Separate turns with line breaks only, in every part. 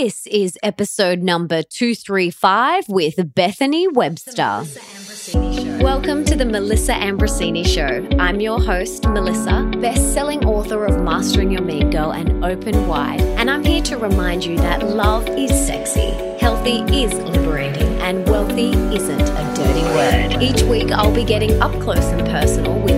This is episode number 235 with Bethany Webster. Welcome to the Melissa Ambrosini Show. I'm your host, Melissa, best selling author of Mastering Your Mean Girl and Open Wide. And I'm here to remind you that love is sexy, healthy is liberating, and wealthy isn't a dirty word. Each week, I'll be getting up close and personal with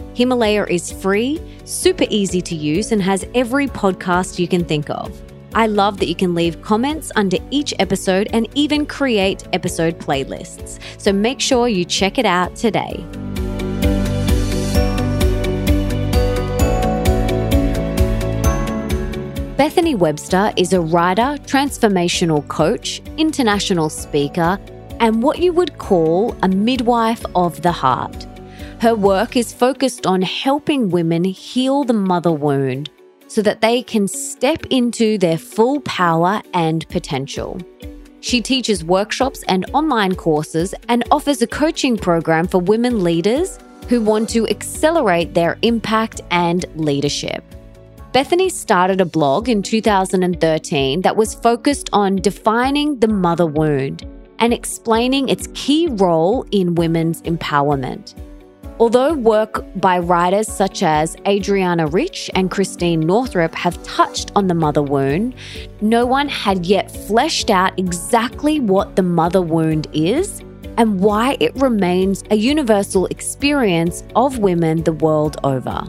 Himalaya is free, super easy to use, and has every podcast you can think of. I love that you can leave comments under each episode and even create episode playlists. So make sure you check it out today. Bethany Webster is a writer, transformational coach, international speaker, and what you would call a midwife of the heart. Her work is focused on helping women heal the mother wound so that they can step into their full power and potential. She teaches workshops and online courses and offers a coaching program for women leaders who want to accelerate their impact and leadership. Bethany started a blog in 2013 that was focused on defining the mother wound and explaining its key role in women's empowerment. Although work by writers such as Adriana Rich and Christiane Northrup have touched on the mother wound, no one had yet fleshed out exactly what the mother wound is and why it remains a universal experience of women the world over.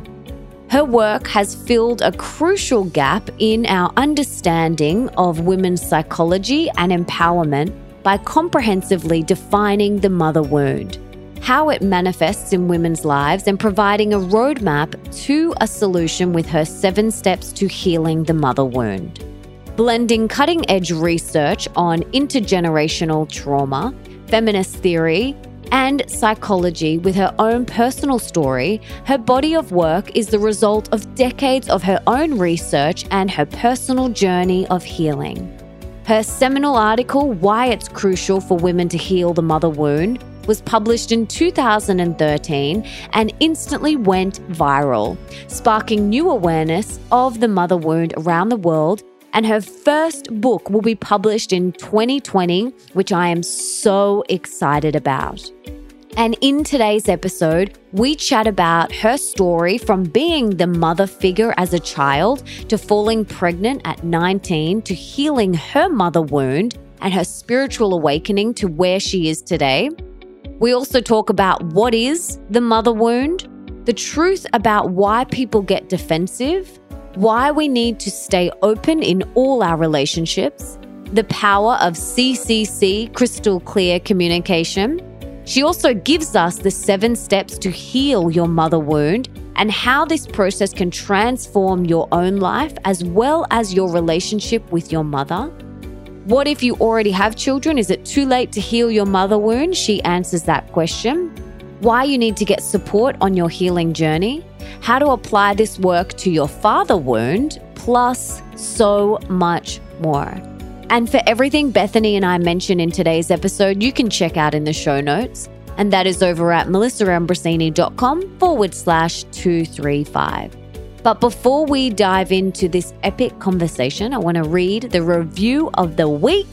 Her work has filled a crucial gap in our understanding of women's psychology and empowerment by comprehensively defining the mother wound, how it manifests in women's lives, and providing a roadmap to a solution with her seven steps to healing the mother wound. Blending cutting edge research on intergenerational trauma, feminist theory, and psychology with her own personal story, her body of work is the result of decades of her own research and her personal journey of healing. Her seminal article, Why It's Crucial for Women to Heal the Mother Wound, was published in 2013 and instantly went viral, sparking new awareness of the mother wound around the world and her first book will be published in 2020, which I am so excited about. And in today's episode, we chat about her story from being the mother figure as a child to falling pregnant at 19 to healing her mother wound and her spiritual awakening to where she is today. We also talk about what is the mother wound, the truth about why people get defensive, why we need to stay open in all our relationships, the power of CCC, crystal clear communication. She also gives us the seven steps to heal your mother wound and how this process can transform your own life as well as your relationship with your mother. What if you already have children? Is it too late to heal your mother wound? She answers that question. Why you need to get support on your healing journey how to apply this work to your father wound, plus so much more. And for everything Bethany and I mention in today's episode, you can check out in the show notes. And that is over at melissaambrosini.com forward slash 235. But before we dive into this epic conversation, I want to read the review of the week.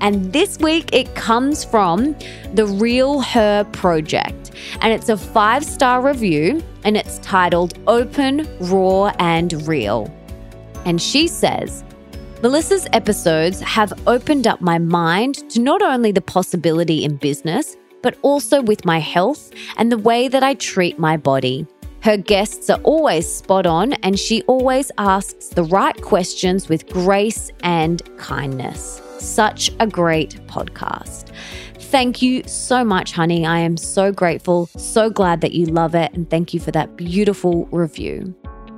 And this week it comes from the Real Her Project and it's a five star review and it's titled Open, Raw, and Real. And she says, Melissa's episodes have opened up my mind to not only the possibility in business, but also with my health and the way that I treat my body. Her guests are always spot on, and she always asks the right questions with grace and kindness. Such a great podcast. Thank you so much, honey. I am so grateful, so glad that you love it, and thank you for that beautiful review.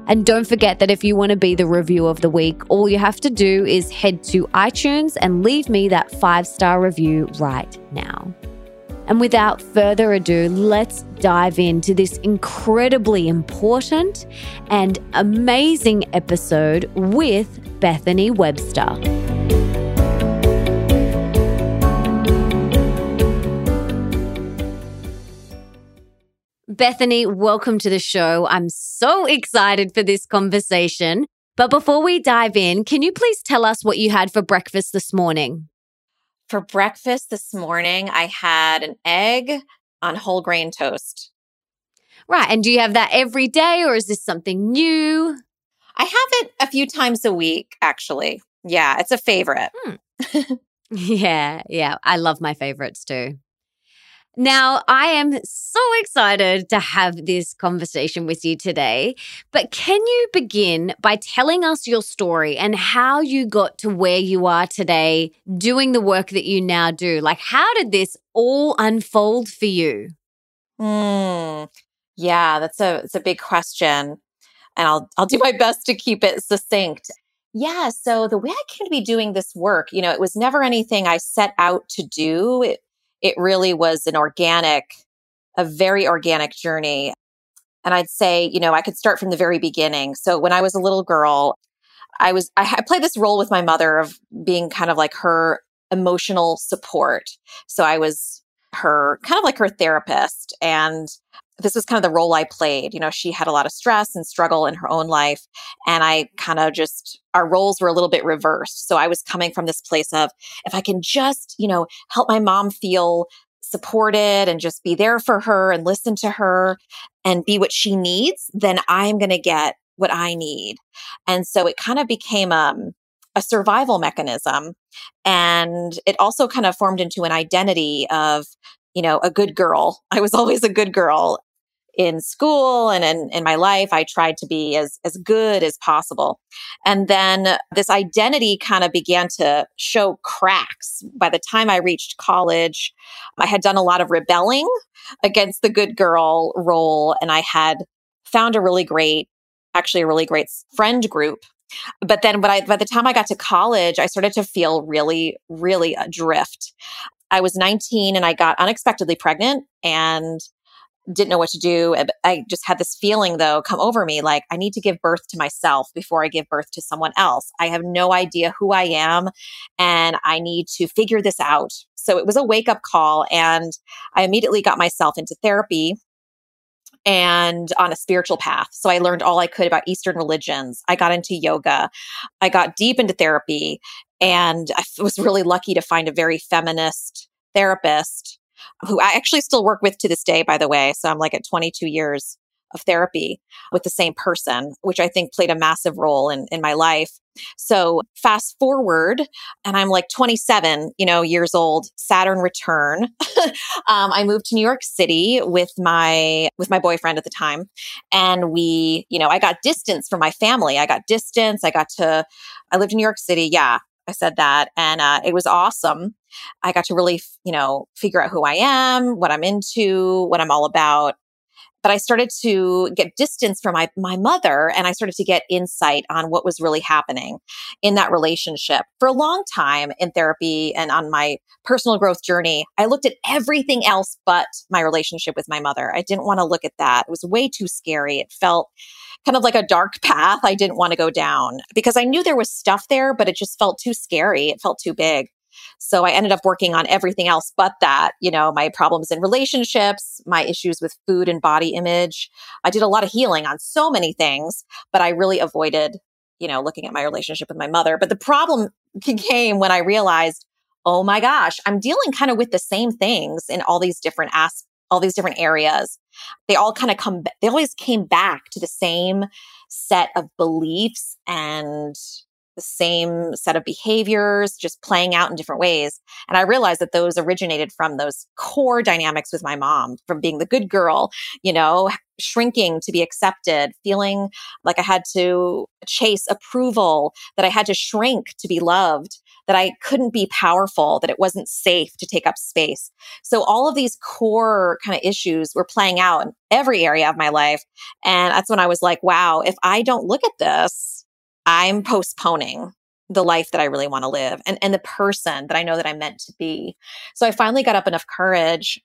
And don't forget that if you want to be the review of the week, all you have to do is head to iTunes and leave me that five star review right now. And without further ado, let's dive into this incredibly important and amazing episode with Bethany Webster. Bethany, welcome to the show. I'm so excited for this conversation. But before we dive in, can you please tell us what you had for breakfast this morning?
For breakfast this morning, I had an egg on whole grain toast.
Right. And do you have that every day or is this something new?
I have it a few times a week, actually. Yeah, it's a favorite.
Hmm. yeah, yeah. I love my favorites too. Now, I am so excited to have this conversation with you today. But can you begin by telling us your story and how you got to where you are today doing the work that you now do? Like, how did this all unfold for you?
Hmm. Yeah, that's a it's a big question. And I'll I'll do my best to keep it succinct. Yeah, so the way I came to be doing this work, you know, it was never anything I set out to do. It it really was an organic, a very organic journey. And I'd say, you know, I could start from the very beginning. So when I was a little girl, I was, I, I played this role with my mother of being kind of like her emotional support. So I was her kind of like her therapist. And this was kind of the role I played. You know, she had a lot of stress and struggle in her own life. And I kind of just, our roles were a little bit reversed. So I was coming from this place of, if I can just, you know, help my mom feel supported and just be there for her and listen to her and be what she needs, then I'm going to get what I need. And so it kind of became um, a survival mechanism. And it also kind of formed into an identity of, you know, a good girl. I was always a good girl in school and in, in my life, I tried to be as, as good as possible. And then this identity kind of began to show cracks. By the time I reached college, I had done a lot of rebelling against the good girl role. And I had found a really great, actually a really great friend group but then when I, by the time I got to college, I started to feel really, really adrift. I was 19 and I got unexpectedly pregnant and didn't know what to do. I just had this feeling though come over me like I need to give birth to myself before I give birth to someone else. I have no idea who I am and I need to figure this out. So it was a wake up call and I immediately got myself into therapy and on a spiritual path. So I learned all I could about Eastern religions. I got into yoga. I got deep into therapy and I was really lucky to find a very feminist therapist who I actually still work with to this day, by the way. So I'm like at 22 years of therapy with the same person, which I think played a massive role in, in my life. So fast forward, and I'm like 27, you know, years old, Saturn return. um, I moved to New York City with my with my boyfriend at the time, and we, you know, I got distance from my family. I got distance. I got to. I lived in New York City. Yeah, I said that, and uh, it was awesome. I got to really, you know, figure out who I am, what I'm into, what I'm all about. But I started to get distance from my, my mother and I started to get insight on what was really happening in that relationship. For a long time in therapy and on my personal growth journey, I looked at everything else but my relationship with my mother. I didn't want to look at that. It was way too scary. It felt kind of like a dark path I didn't want to go down because I knew there was stuff there, but it just felt too scary. It felt too big. So I ended up working on everything else but that, you know, my problems in relationships, my issues with food and body image. I did a lot of healing on so many things, but I really avoided, you know, looking at my relationship with my mother. But the problem came when I realized, oh my gosh, I'm dealing kind of with the same things in all these different aspects all these different areas they all kind of come they always came back to the same set of beliefs and the same set of behaviors just playing out in different ways. And I realized that those originated from those core dynamics with my mom, from being the good girl, you know, shrinking to be accepted, feeling like I had to chase approval, that I had to shrink to be loved, that I couldn't be powerful, that it wasn't safe to take up space. So all of these core kind of issues were playing out in every area of my life. And that's when I was like, wow, if I don't look at this, I'm postponing the life that I really want to live and, and the person that I know that I'm meant to be. So I finally got up enough courage,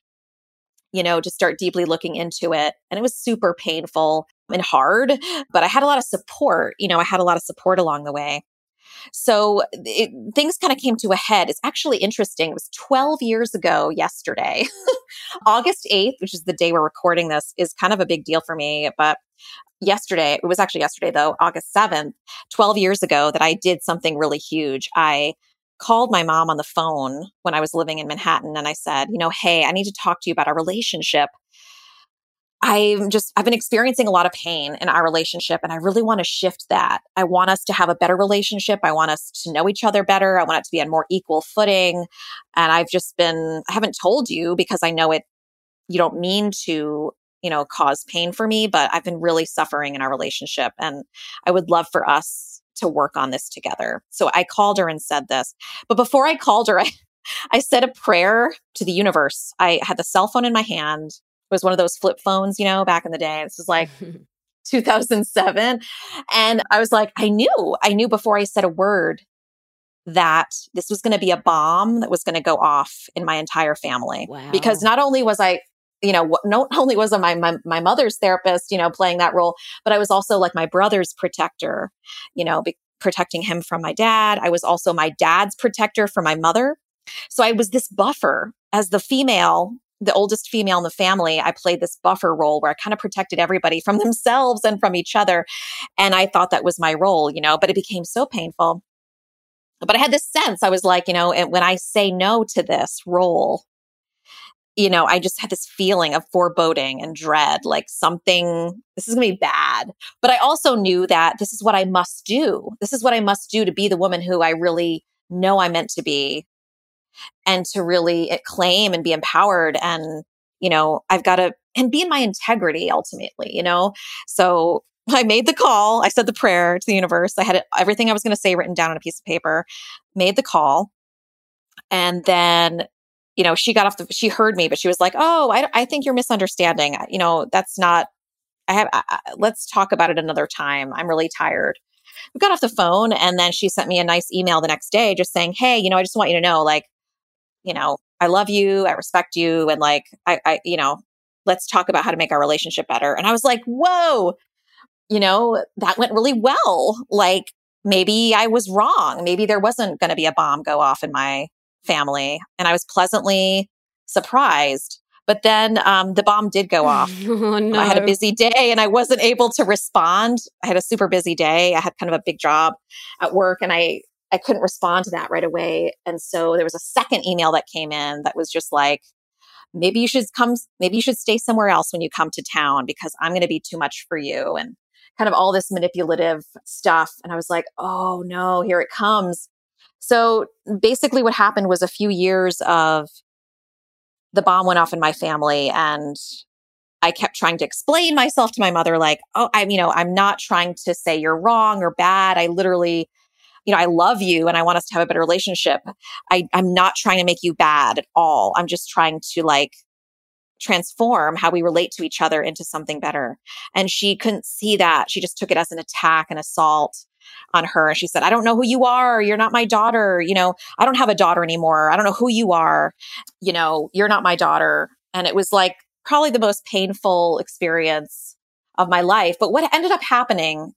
you know, to start deeply looking into it. And it was super painful and hard, but I had a lot of support. You know, I had a lot of support along the way. So it, things kind of came to a head. It's actually interesting. It was 12 years ago yesterday. August 8th, which is the day we're recording this, is kind of a big deal for me. But yesterday, it was actually yesterday though, August 7th, 12 years ago, that I did something really huge. I called my mom on the phone when I was living in Manhattan and I said, you know, hey, I need to talk to you about our relationship. I'm just, I've been experiencing a lot of pain in our relationship and I really want to shift that. I want us to have a better relationship. I want us to know each other better. I want it to be on more equal footing. And I've just been, I haven't told you because I know it, you don't mean to, you know, cause pain for me, but I've been really suffering in our relationship. And I would love for us to work on this together. So I called her and said this. But before I called her, I, I said a prayer to the universe. I had the cell phone in my hand was one of those flip phones, you know, back in the day. This was like 2007. And I was like, I knew, I knew before I said a word that this was going to be a bomb that was going to go off in my entire family. Wow. Because not only was I, you know, not only was I my, my, my mother's therapist, you know, playing that role, but I was also like my brother's protector, you know, be- protecting him from my dad. I was also my dad's protector for my mother. So I was this buffer as the female the oldest female in the family, I played this buffer role where I kind of protected everybody from themselves and from each other. And I thought that was my role, you know, but it became so painful. But I had this sense, I was like, you know, when I say no to this role, you know, I just had this feeling of foreboding and dread, like something, this is going to be bad. But I also knew that this is what I must do. This is what I must do to be the woman who I really know I'm meant to be and to really eh, claim and be empowered and you know i've got to and be in my integrity ultimately you know? So i made the call i said the prayer to the universe i had everything i was going to say written down on a piece of paper made the call and then you know she got off the she heard me but she was like oh i, I think you're misunderstanding you know that's not i have I, let's talk about it another time i'm really tired. We got off the phone and then she sent me a nice email the next day just saying hey you know i just want you to know like you know, I love you, I respect you, and like, I, I, you know, let's talk about how to make our relationship better. And I was like, whoa, you know, that went really well. Like, maybe I was wrong. Maybe there wasn't going to be a bomb go off in my family. And I was pleasantly surprised. But then um, the bomb did go off. Oh, no. I had a busy day and I wasn't able to respond. I had a super busy day. I had kind of a big job at work and I I couldn't respond to that right away. And so there was a second email that came in that was just like, maybe you should come, maybe you should stay somewhere else when you come to town because I'm going to be too much for you. And kind of all this manipulative stuff. And I was like, oh no, here it comes. So basically, what happened was a few years of the bomb went off in my family and I kept trying to explain myself to my mother, like, oh, I'm, you know, I'm not trying to say you're wrong or bad. I literally you know, I love you and I want us to have a better relationship. I, I'm not trying to make you bad at all. I'm just trying to like transform how we relate to each other into something better. And she couldn't see that. She just took it as an attack an assault on her. And she said, I don't know who you are. You're not my daughter. You know, I don't have a daughter anymore. I don't know who you are. You know, you're not my daughter. And it was like probably the most painful experience of my life. But what ended up happening,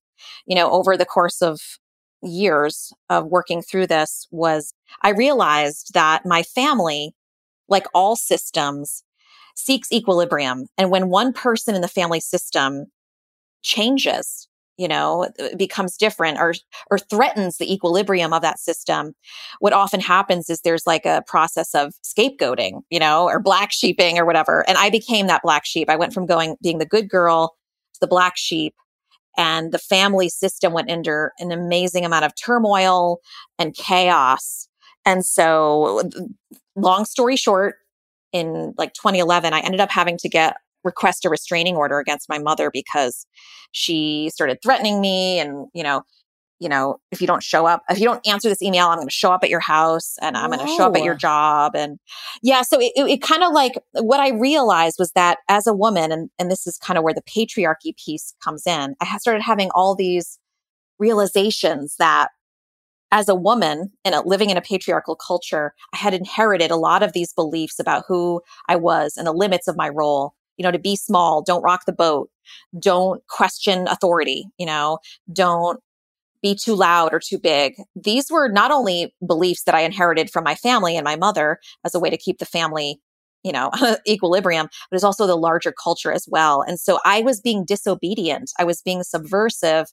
you know, over the course of years of working through this was I realized that my family, like all systems, seeks equilibrium. And when one person in the family system changes, you know, becomes different or or threatens the equilibrium of that system, what often happens is there's like a process of scapegoating, you know, or black sheeping or whatever. And I became that black sheep. I went from going being the good girl to the black sheep and the family system went under an amazing amount of turmoil and chaos. And so, long story short, in like 2011, I ended up having to get request a restraining order against my mother because she started threatening me and, you know, you know, if you don't show up, if you don't answer this email, I'm going to show up at your house and I'm going to show up at your oh. job. And yeah, so it, it, it kind of like what I realized was that as a woman, and, and this is kind of where the patriarchy piece comes in, I started having all these realizations that as a woman and living in a patriarchal culture, I had inherited a lot of these beliefs about who I was and the limits of my role. You know, to be small, don't rock the boat, don't question authority, you know, don't be too loud or too big. These were not only beliefs that I inherited from my family and my mother as a way to keep the family, you know, equilibrium, but it's also the larger culture as well. And so I was being disobedient. I was being subversive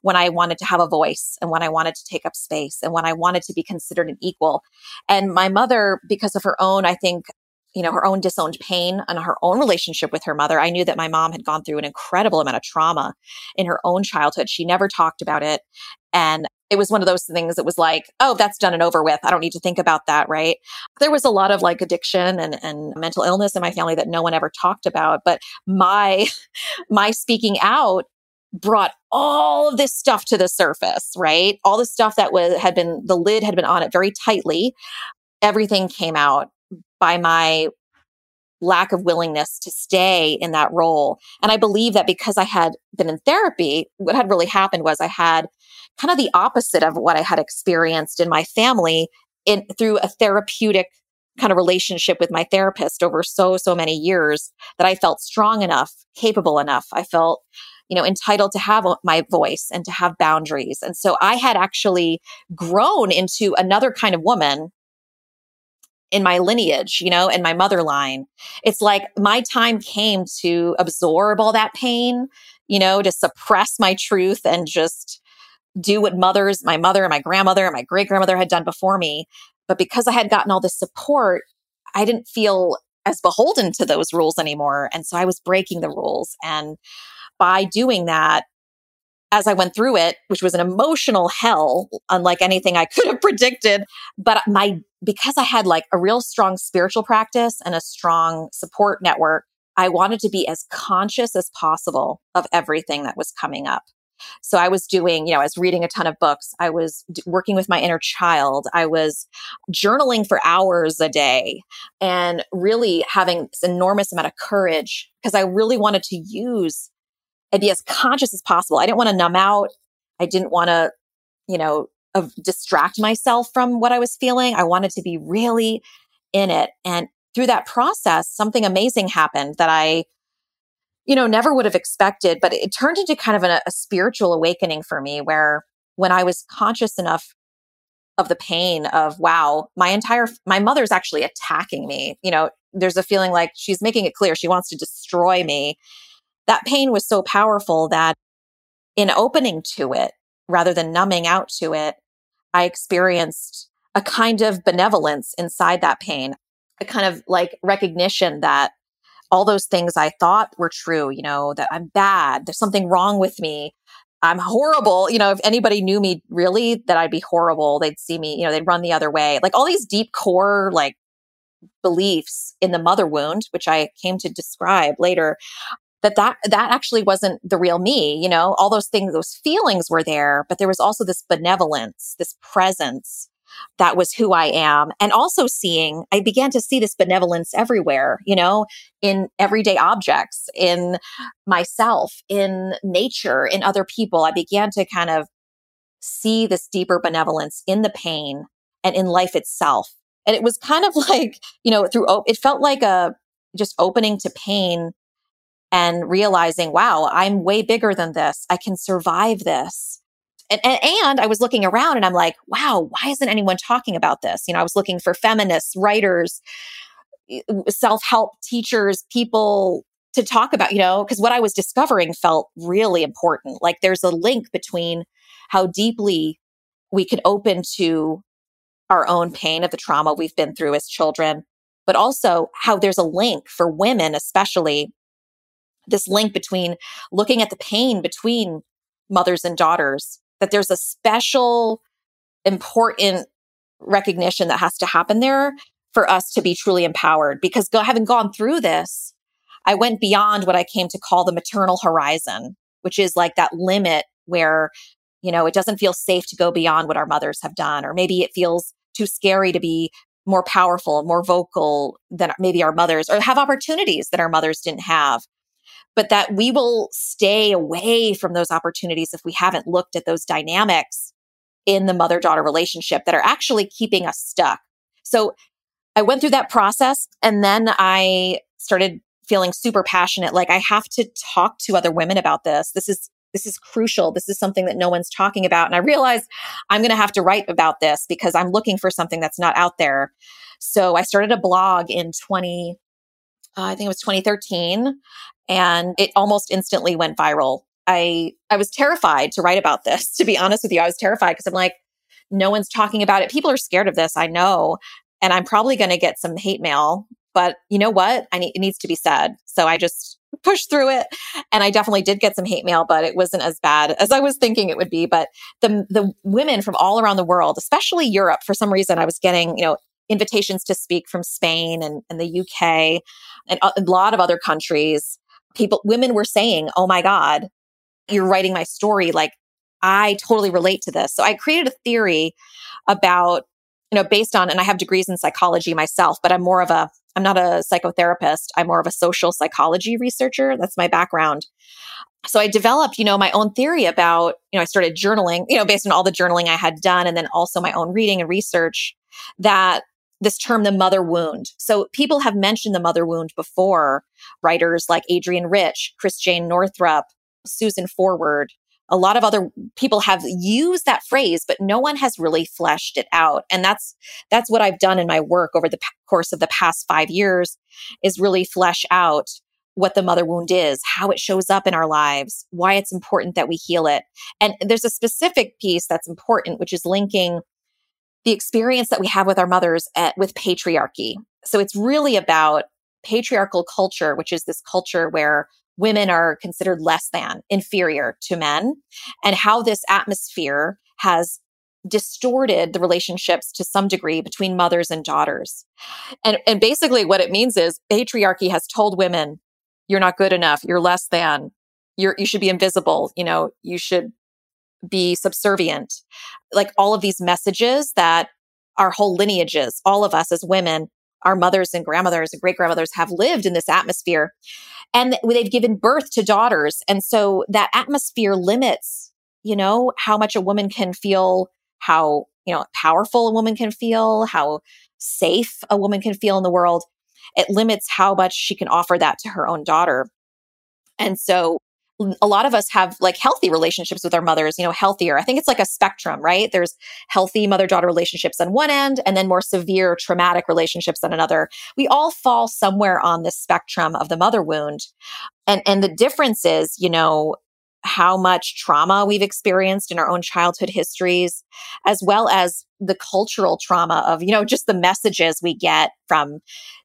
when I wanted to have a voice and when I wanted to take up space and when I wanted to be considered an equal. And my mother, because of her own, I think, you know, her own disowned pain and her own relationship with her mother. I knew that my mom had gone through an incredible amount of trauma in her own childhood. She never talked about it. And it was one of those things that was like, oh, that's done and over with. I don't need to think about that, right? There was a lot of like addiction and, and mental illness in my family that no one ever talked about. But my my speaking out brought all of this stuff to the surface, right? All the stuff that was had been the lid had been on it very tightly. Everything came out by my lack of willingness to stay in that role. And I believe that because I had been in therapy, what had really happened was I had kind of the opposite of what I had experienced in my family in through a therapeutic kind of relationship with my therapist over so so many years that I felt strong enough, capable enough. I felt you know entitled to have my voice and to have boundaries. And so I had actually grown into another kind of woman in my lineage, you know, in my mother line. It's like my time came to absorb all that pain, you know, to suppress my truth and just do what mothers, my mother and my grandmother and my great grandmother had done before me. But because I had gotten all this support, I didn't feel as beholden to those rules anymore. And so I was breaking the rules. And by doing that, as I went through it, which was an emotional hell, unlike anything I could have predicted. But my, because I had like a real strong spiritual practice and a strong support network, I wanted to be as conscious as possible of everything that was coming up. So I was doing, you know, I was reading a ton of books. I was d- working with my inner child. I was journaling for hours a day and really having this enormous amount of courage because I really wanted to use and be as conscious as possible. I didn't want to numb out. I didn't want to, you know, distract myself from what I was feeling. I wanted to be really in it. And through that process, something amazing happened that I, you know, never would have expected, but it turned into kind of a, a spiritual awakening for me where when I was conscious enough of the pain of, wow, my entire, my mother's actually attacking me. You know, there's a feeling like she's making it clear she wants to destroy me that pain was so powerful that in opening to it rather than numbing out to it, I experienced a kind of benevolence inside that pain, a kind of like recognition that all those things I thought were true, you know, that I'm bad, there's something wrong with me. I'm horrible. You know, if anybody knew me really that I'd be horrible, they'd see me, you know, they'd run the other way. Like all these deep core, like beliefs in the mother wound, which I came to describe later, that that that actually wasn't the real me you know all those things those feelings were there but there was also this benevolence this presence that was who I am. And also seeing, I began to see this benevolence everywhere, you know, in everyday objects, in myself, in nature, in other people. I began to kind of see this deeper benevolence in the pain and in life itself. And it was kind of like, you know, through, it felt like a just opening to pain and realizing, wow, I'm way bigger than this. I can survive this. And, and, and, I was looking around and I'm like, wow, why isn't anyone talking about this? You know, I was looking for feminists, writers, self help teachers, people to talk about, you know, because what I was discovering felt really important. Like there's a link between how deeply we can open to our own pain of the trauma we've been through as children, but also how there's a link for women, especially this link between looking at the pain between mothers and daughters, that there's a special important recognition that has to happen there for us to be truly empowered. Because go, having gone through this, I went beyond what I came to call the maternal horizon, which is like that limit where You know, it doesn't feel safe to go beyond what our mothers have done, or maybe it feels too scary to be more powerful, more vocal than maybe our mothers, or have opportunities that our mothers didn't have. But that we will stay away from those opportunities if we haven't looked at those dynamics in the mother daughter relationship that are actually keeping us stuck. So I went through that process and then I started feeling super passionate like I have to talk to other women about this. This is this is crucial. This is something that no one's talking about. And I realized I'm going to have to write about this because I'm looking for something that's not out there. So I started a blog in 20 uh, I think it was 2013 and it almost instantly went viral. I I was terrified to write about this to be honest with you. I was terrified because I'm like no one's talking about it. People are scared of this, I know. And I'm probably going to get some hate mail but you know what? I need, it needs to be said. So I just pushed through it. And I definitely did get some hate mail, but it wasn't as bad as I was thinking it would be. But the, the women from all around the world, especially Europe, for some reason, I was getting, you know, invitations to speak from Spain and, and the UK and a lot of other countries. People, women were saying, Oh my God, you're writing my story. Like I totally relate to this. So I created a theory about, you know, based on, and I have degrees in psychology myself, but I'm more of a I'm not a psychotherapist. I'm more of a social psychology researcher. That's my background. So I developed, you know, my own theory about, you know, I started journaling, you know, based on all the journaling I had done and then also my own reading and research that this term, the mother wound. So people have mentioned the mother wound before, writers like Adrienne Rich, Christiane Northrup, Susan Forward, a lot of other people have used that phrase but no one has really fleshed it out. And that's that's what i've done in my work over the p- course of the past 5 years is really flesh out what the mother wound is how it shows up in our lives why it's important that we heal it. And there's a specific piece that's important which is linking the experience that we have with our mothers at, with patriarchy. So it's really about patriarchal culture which is this culture where women are considered less than, inferior to men, and how this atmosphere has distorted the relationships to some degree between mothers and daughters. And, and basically, what it means is patriarchy has told women, you're not good enough, you're less than, you're, you should be invisible, you know, you should be subservient. Like all of these messages that our whole lineages, all of us as women, our mothers and grandmothers and great grandmothers have lived in this atmosphere and they've given birth to daughters. And so that atmosphere limits, you know, how much a woman can feel, how, you know, powerful a woman can feel, how safe a woman can feel in the world. It limits how much she can offer that to her own daughter. And so a lot of us have like healthy relationships with our mothers, you know, healthier. I think it's like a spectrum, right? There's healthy mother daughter relationships on one end and then more severe traumatic relationships on another. We all fall somewhere on this spectrum of the mother wound. And and the difference is, you know, how much trauma we've experienced in our own childhood histories, as well as the cultural trauma of, you know, just the messages we get from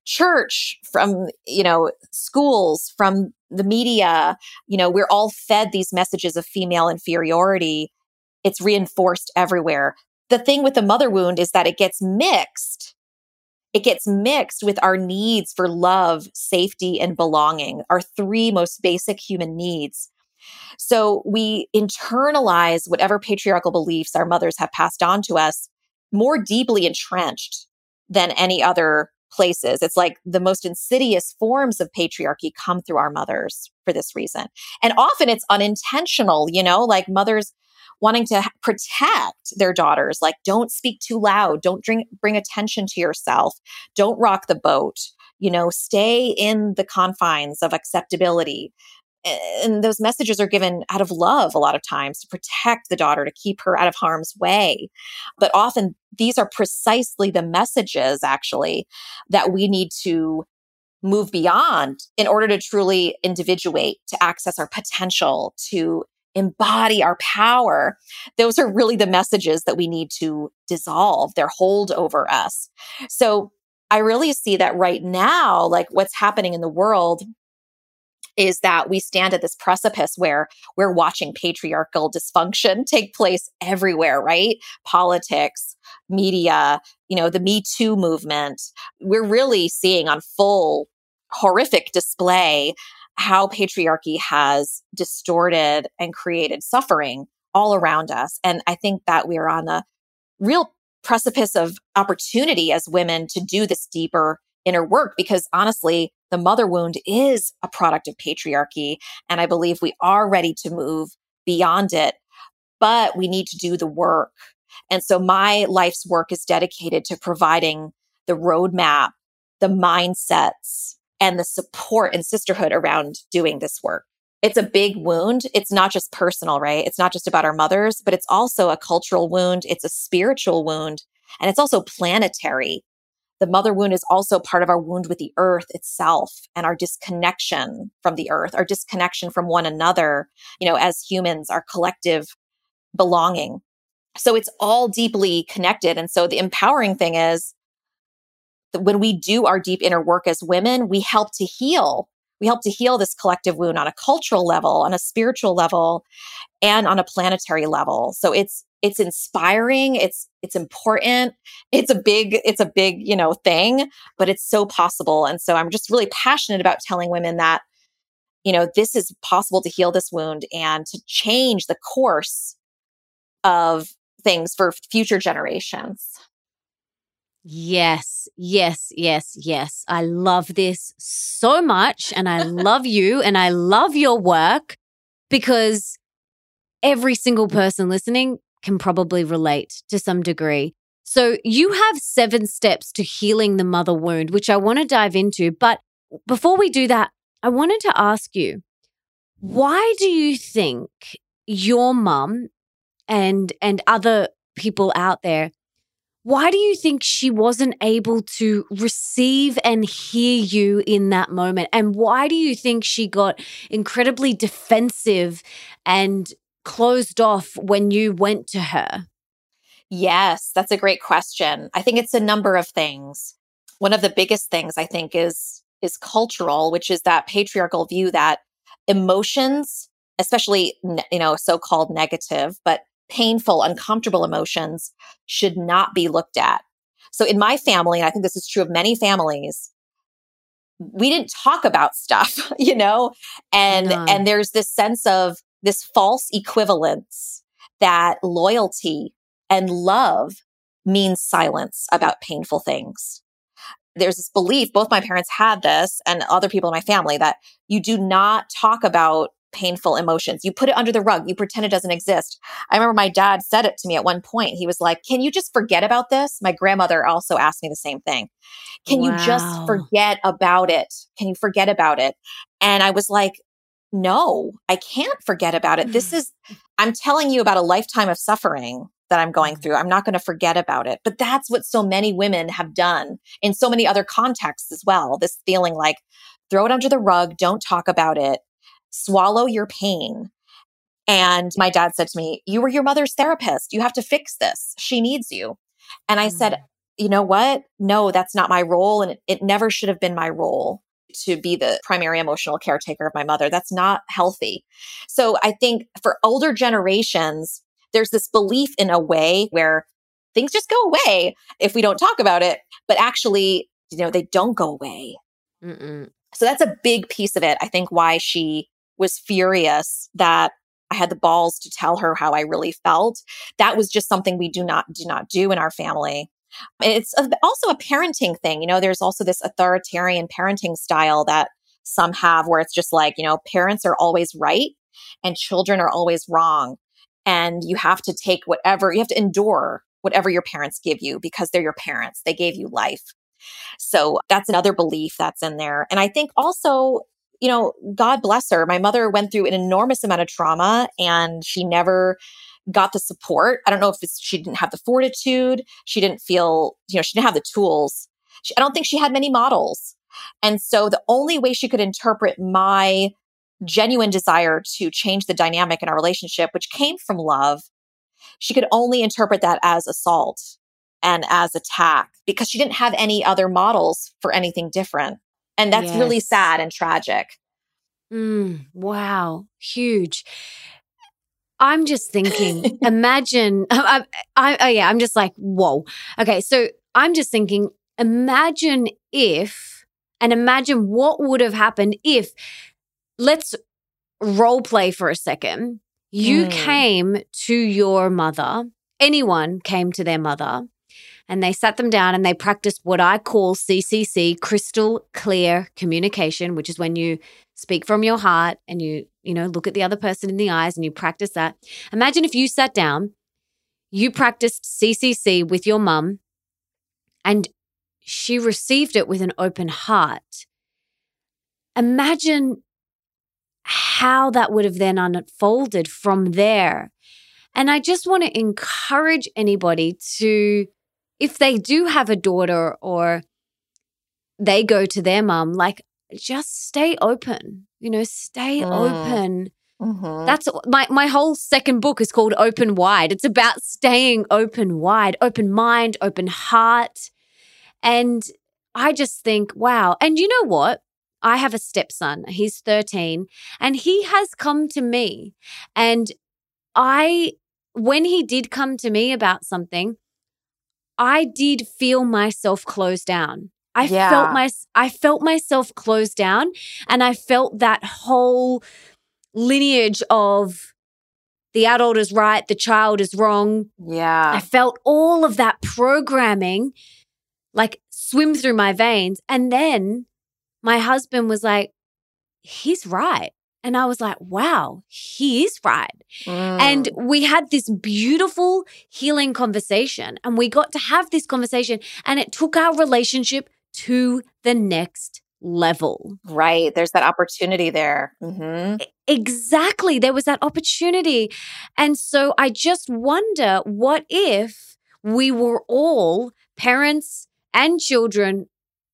church, from, you know, schools, from the media. You know, we're all fed these messages of female inferiority. It's reinforced everywhere. The thing with the mother wound is that it gets mixed. It gets mixed with our needs for love, safety, and belonging, our three most basic human needs. So we internalize whatever patriarchal beliefs our mothers have passed on to us more deeply entrenched than any other places. It's like the most insidious forms of patriarchy come through our mothers for this reason. And often it's unintentional, you know, like mothers wanting to protect their daughters, like don't speak too loud, don't bring, bring attention to yourself, don't rock the boat, you know, stay in the confines of acceptability and those messages are given out of love a lot of times to protect the daughter to keep her out of harm's way. But often these are precisely the messages actually that we need to move beyond in order to truly individuate to access our potential to embody our power. Those are really the messages that we need to dissolve. Their hold over us. So i really see that right now like what's happening in the world is that we stand at this precipice where we're watching patriarchal dysfunction take place everywhere, right? Politics, media, you know, the Me Too movement. We're really seeing on full horrific display how patriarchy has distorted and created suffering all around us. And I think that we're on a real precipice of opportunity as women to do this deeper inner work because honestly, the mother wound is a product of patriarchy. And I believe we are ready to move beyond it, but we need to do the work. And so my life's work is dedicated to providing the roadmap, the mindsets, and the support and sisterhood around doing this work. It's a big wound. It's not just personal, right? It's not just about our mothers, but it's also a cultural wound. It's a spiritual wound. And it's also planetary. The mother wound is also part of our wound with the earth itself and our disconnection from the earth, our disconnection from one another, you know, as humans, our collective belonging. So it's all deeply connected. And so the empowering thing is that when we do our deep inner work as women, we help to heal. We help to heal this collective wound on a cultural level, on a spiritual level, and on a planetary level. So it's it's inspiring it's it's important it's a big it's a big you know thing but it's so possible and so i'm just really passionate about telling women that you know this is possible to heal this wound and to change the course of things for future generations
Yes, yes, yes, yes. I love this so much. And I love you and I love your work because every single person listening can probably relate to some degree. So, you have seven steps to healing the mother wound, which I want to dive into. But before we do that, I wanted to ask you why do you think your mum and and other people out there why do you think she wasn't able to receive and hear you in that moment and why do you think she got incredibly defensive and closed off when you went to her?
Yes, that's a great question. I think it's a number of things. One of the biggest things I think is is cultural, which is that patriarchal view that emotions, especially you know so-called negative, but painful, uncomfortable emotions should not be looked at. So in my family, and I think this is true of many families, we didn't talk about stuff, you know? And no. and there's this sense of this false equivalence that loyalty and love means silence about painful things. There's this belief, both my parents had this and other people in my family, that you do not talk about painful emotions. You put it under the rug, you pretend it doesn't exist. I remember my dad said it to me at one point. He was like, Can you just forget about this? My grandmother also asked me the same thing. Can wow. you just forget about it? Can you forget about it? And I was like, no, I can't forget about it. This is, I'm telling you about a lifetime of suffering that I'm going mm. through. I'm not going to forget about it. But that's what so many women have done in so many other contexts as well. This feeling like throw it under the rug, don't talk about it, swallow your pain. And my dad said to me, You were your mother's therapist. You have to fix this. She needs you. And I mm. said, You know what? No, that's not my role. And it, it never should have been my role to be the primary emotional caretaker of my mother. That's not healthy. So I think for older generations, there's this belief in a way where things just go away if we don't talk about it, but actually, you know, they don't go away. Mm-mm. So that's a big piece of it. I think why she was furious that I had the balls to tell her how I really felt. That was just something we do not do not do in our family. It's also a parenting thing. You know, there's also this authoritarian parenting style that some have where it's just like, you know, parents are always right and children are always wrong. And you have to take whatever, you have to endure whatever your parents give you because they're your parents. They gave you life. So that's another belief that's in there. And I think also, you know, God bless her. My mother went through an enormous amount of trauma and she never got the support. I don't know if she didn't have the fortitude, she didn't feel, you know, she didn't have the tools. She, I don't think she had many models. And so the only way she could interpret my genuine desire to change the dynamic in our relationship, which came from love, she could only interpret that as assault and as attack because she didn't have any other models for anything different. And that's yes. really sad and tragic.
Mm, wow, huge. I'm just thinking, imagine, I, I, oh yeah, I'm just like, whoa. Okay, so I'm just thinking, imagine if, and imagine what would have happened if, let's role play for a second. You mm. came to your mother, anyone came to their mother, and they sat them down and they practiced what I call CCC, crystal clear communication, which is when you speak from your heart and you, you know, look at the other person in the eyes and you practice that. Imagine if you sat down, you practiced CCC with your mum, and she received it with an open heart. Imagine how that would have then unfolded from there. And I just want to encourage anybody to if they do have a daughter or they go to their mom, like just stay open, you know, stay mm. open. Mm-hmm. That's my my whole second book is called Open Wide. It's about staying open wide, open mind, open heart. And I just think, wow. And you know what? I have a stepson. He's 13 and he has come to me and I when he did come to me about something, I did feel myself close down. I yeah. felt my I felt myself close down and I felt that whole lineage of the adult is right, the child is wrong.
Yeah.
I felt all of that programming like swim through my veins and then my husband was like he's right. And I was like, wow, he is right. Mm. And we had this beautiful healing conversation. And we got to have this conversation, and it took our relationship to the next level.
Right. There's that opportunity there.
Mm-hmm. Exactly. There was that opportunity. And so I just wonder what if we were all parents and children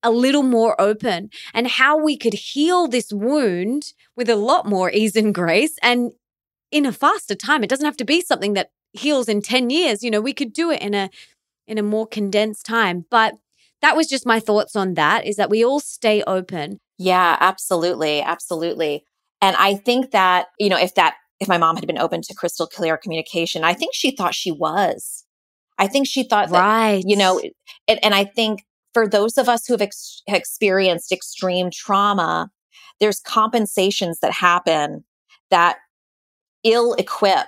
a little more open and how we could heal this wound with a lot more ease and grace and in a faster time. It doesn't have to be something that heals in 10 years. You know, we could do it in a in a more condensed time. But that was just my thoughts on that is that we all stay open.
Yeah, absolutely. Absolutely. And I think that, you know, if that if my mom had been open to crystal clear communication, I think she thought she was. I think she thought that, right. you know, and, and I think for those of us who have ex- experienced extreme trauma, there's compensations that happen that ill equip.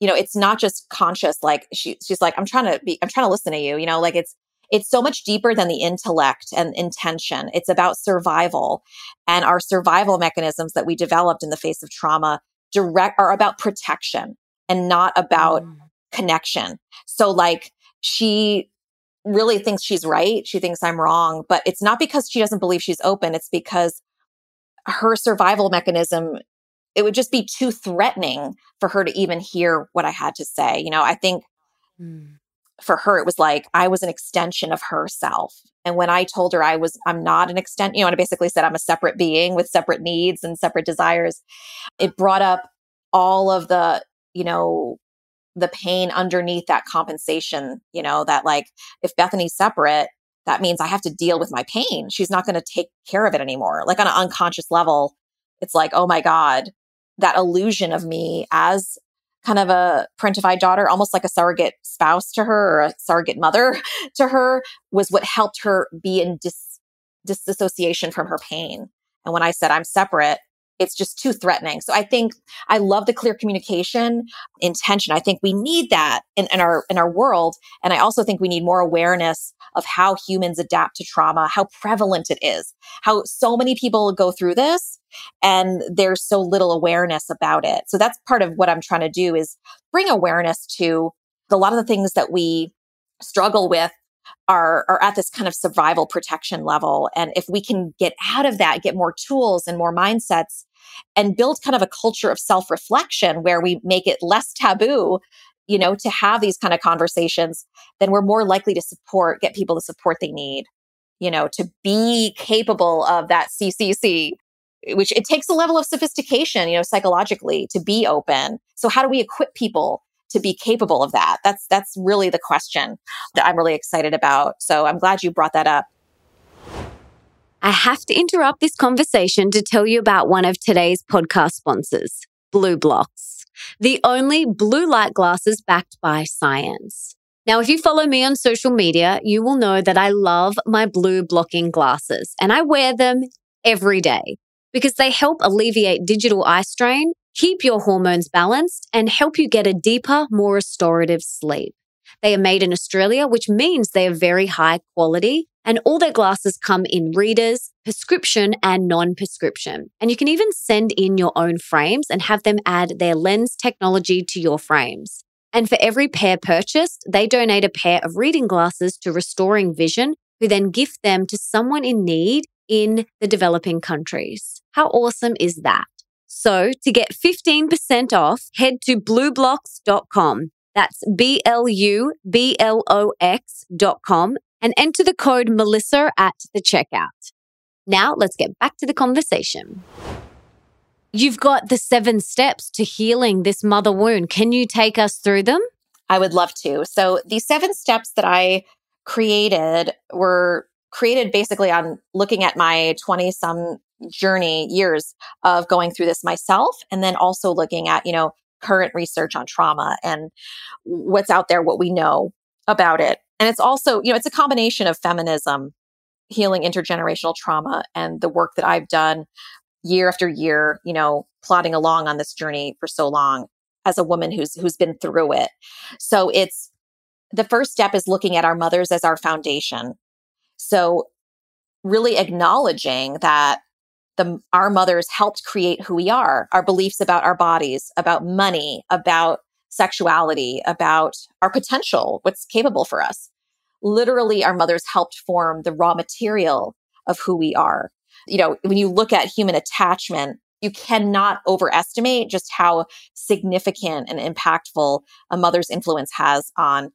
You know, it's not just conscious, like she, she's like, I'm trying to be, I'm trying to listen to you, you know, like it's, it's so much deeper than the intellect and intention. It's about survival and our survival mechanisms that we developed in the face of trauma direct are about protection and not about mm. connection. So like she really thinks she's right. She thinks I'm wrong, but it's not because she doesn't believe she's open. It's because her survival mechanism, it would just be too threatening for her to even hear what I had to say. You know, I think mm. for her, it was like I was an extension of herself. And when I told her I was, I'm not an extent, you know, and I basically said I'm a separate being with separate needs and separate desires, it brought up all of the, you know, the pain underneath that compensation, you know, that like if Bethany's separate, that means I have to deal with my pain. She's not going to take care of it anymore. Like on an unconscious level, it's like, oh my God, that illusion of me as kind of a parentified daughter, almost like a surrogate spouse to her or a surrogate mother to her, was what helped her be in dis- disassociation from her pain. And when I said I'm separate, it's just too threatening. So I think I love the clear communication intention. I think we need that in, in, our in our world. And I also think we need more awareness of how humans adapt to trauma, how prevalent it is, how so many people go through this and there's so little awareness about it. So that's part of what I'm trying to do is bring awareness to a lot of the things that we struggle with are, are at this kind of survival protection level. And if we can get out of that, get more tools and more mindsets and build kind of a culture of self reflection where we make it less taboo, you know, to have these kind of conversations, then we're more likely to support, get people the support they need, you know, to be capable of that CCC, which it takes a level of sophistication, you know, psychologically to be open. So how do we equip people to be capable of that? That's that's really the question that I'm really excited about. So I'm glad you brought that up.
I have to interrupt this conversation to tell you about one of today's podcast sponsors, BLUblox, the only blue light glasses backed by science. Now, if you follow me on social media, you will know that I love my blue blocking glasses and I wear them every day because they help alleviate digital eye strain keep your hormones balanced, and help you get a deeper, more restorative sleep. They are made in Australia, which means they are very high quality. And all their glasses come in readers, prescription, and non prescription. And you can even send in your own frames and have them add their lens technology to your frames. And for every pair purchased, they donate a pair of reading glasses to Restoring Vision, who then gift them to someone in need in the developing countries. How awesome is that? So to get 15% off, head to blublox.com. That's B L U B L O X.com and enter the code Melissa at the checkout. Now let's get back to the conversation. You've got the seven steps to healing this mother wound. Can you take us through them?
I would love to. So, the seven steps that I created were created basically on looking at my 20 some journey years of going through this myself and then also looking at, you know, current research on trauma and what's out there, what we know about it. And it's also, you know, it's a combination of feminism, healing intergenerational trauma, and the work that I've done year after year, you know, plodding along on this journey for so long as a woman who's who's been through it. So it's the first step is looking at our mothers as our foundation. So really acknowledging that the our mothers helped create who we are, our beliefs about our bodies, about money, about sexuality, about our potential, what's capable for us. Literally our mothers helped form the raw material of who we are you know, when you look at human attachment, you cannot overestimate just how significant and impactful a mother's influence has on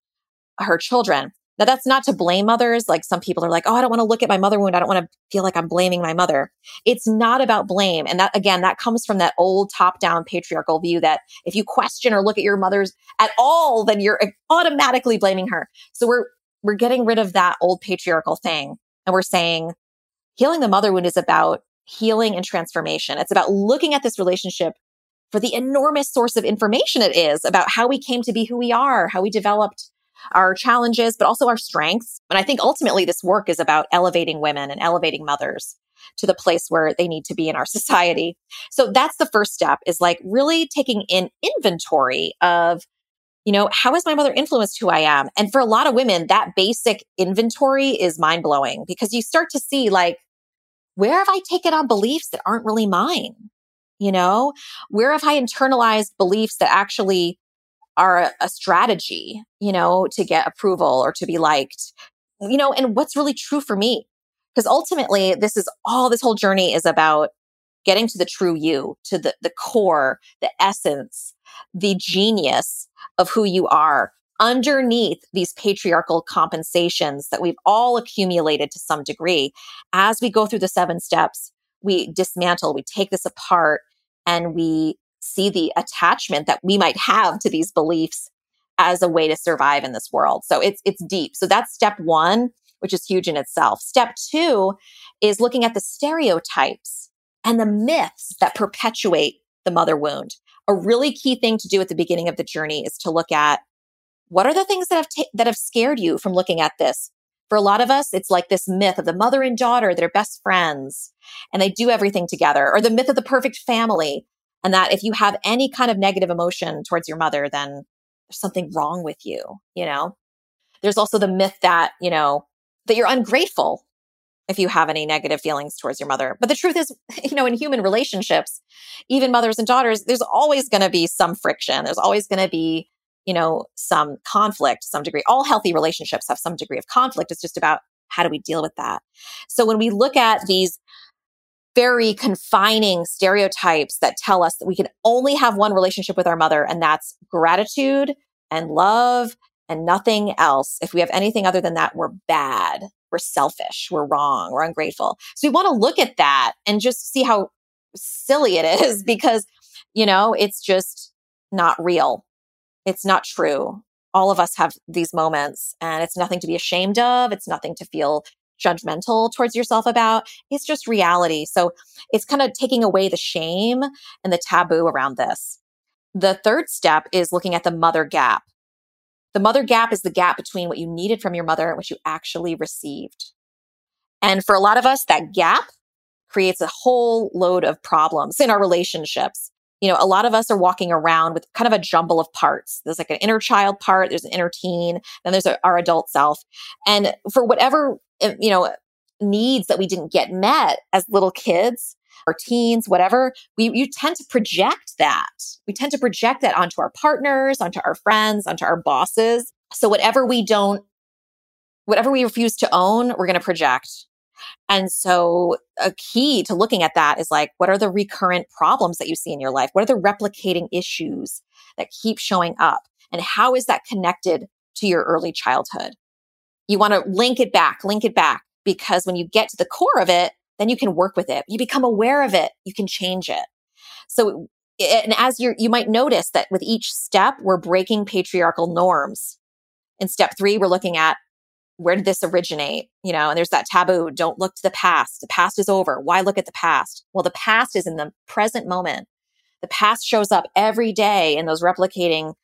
her children. Now, that's not to blame others. Like some people are like, oh, I don't want to look at my mother wound. I don't want to feel like I'm blaming my mother. It's not about blame. And that, again, that comes from that old top down patriarchal view that if you question or look at your mother's at all, then you're automatically blaming her. So we're, we're getting rid of that old patriarchal thing. And we're saying, healing the mother wound is about healing and transformation. It's about looking at this relationship for the enormous source of information it is about how we came to be who we are, how we developed our challenges, but also our strengths. And I think ultimately this work is about elevating women and elevating mothers to the place where they need to be in our society. So that's the first step is like really taking in inventory of you know, how has my mother influenced who I am? And for a lot of women, that basic inventory is mind blowing because you start to see like, where have I taken on beliefs that aren't really mine? You know, where have I internalized beliefs that actually are a, strategy, you know, to get approval or to be liked? You know, and what's really true for me? Because ultimately, this is all this whole journey is about getting to the true you, to the, the core, the essence, the genius of who you are underneath these patriarchal compensations that we've all accumulated to some degree. As we go through the seven steps, we dismantle, we take this apart, and we see the attachment that we might have to these beliefs as a way to survive in this world. So it's it's deep. So that's step 1, which is huge in itself. Step 2 is looking at the stereotypes and the myths that perpetuate the mother wound. A really key thing to do at the beginning of the journey is to look at what are the things that have ta- that have scared you from looking at this? For a lot of us, it's like this myth of the mother and daughter that are best friends and they do everything together, or the myth of the perfect family. And that if you have any kind of negative emotion towards your mother, then there's something wrong with you, you know? There's also the myth that, you know, that you're ungrateful if you have any negative feelings towards your mother. But the truth is, you know, in human relationships, even mothers and daughters, there's always going to be some friction. There's always going to be you know, some conflict, some degree. All healthy relationships have some degree of conflict. It's just about how do we deal with that? So when we look at these very confining stereotypes that tell us that we can only have one relationship with our mother, and that's gratitude and love and nothing else. If we have anything other than that, we're bad, we're selfish, we're wrong, we're ungrateful. So we want to look at that and just see how silly it is because, you know, it's just not real it's not true. All of us have these moments and it's nothing to be ashamed of. It's nothing to feel judgmental towards yourself about. It's just reality. So it's kind of taking away the shame and the taboo around this. The third step is looking at the mother gap. The mother gap is the gap between what you needed from your mother and what you actually received. And for a lot of us, that gap creates a whole load of problems in our relationships you know, a lot of us are walking around with kind of a jumble of parts. There's like an inner child part, there's an inner teen, then there's our adult self. And for whatever, you know, needs that we didn't get met as little kids or teens, whatever, we you tend to project that. We tend to project that onto our partners, onto our friends, onto our bosses. So whatever we don't, whatever we refuse to own, we're going to project. And so a key to looking at that is like, what are the recurrent problems that you see in your life? What are the replicating issues that keep showing up? And how is that connected to your early childhood? You want to link it back, link it back, because when you get to the core of it, then you can work with it. You become aware of it. You can change it. So, and as you you might notice that with each step, we're breaking patriarchal norms. In step three, we're looking at where did this originate? You know, and there's that taboo. Don't look to the past. The past is over. Why look at the past? Well, the past is in the present moment. The past shows up every day in those replicating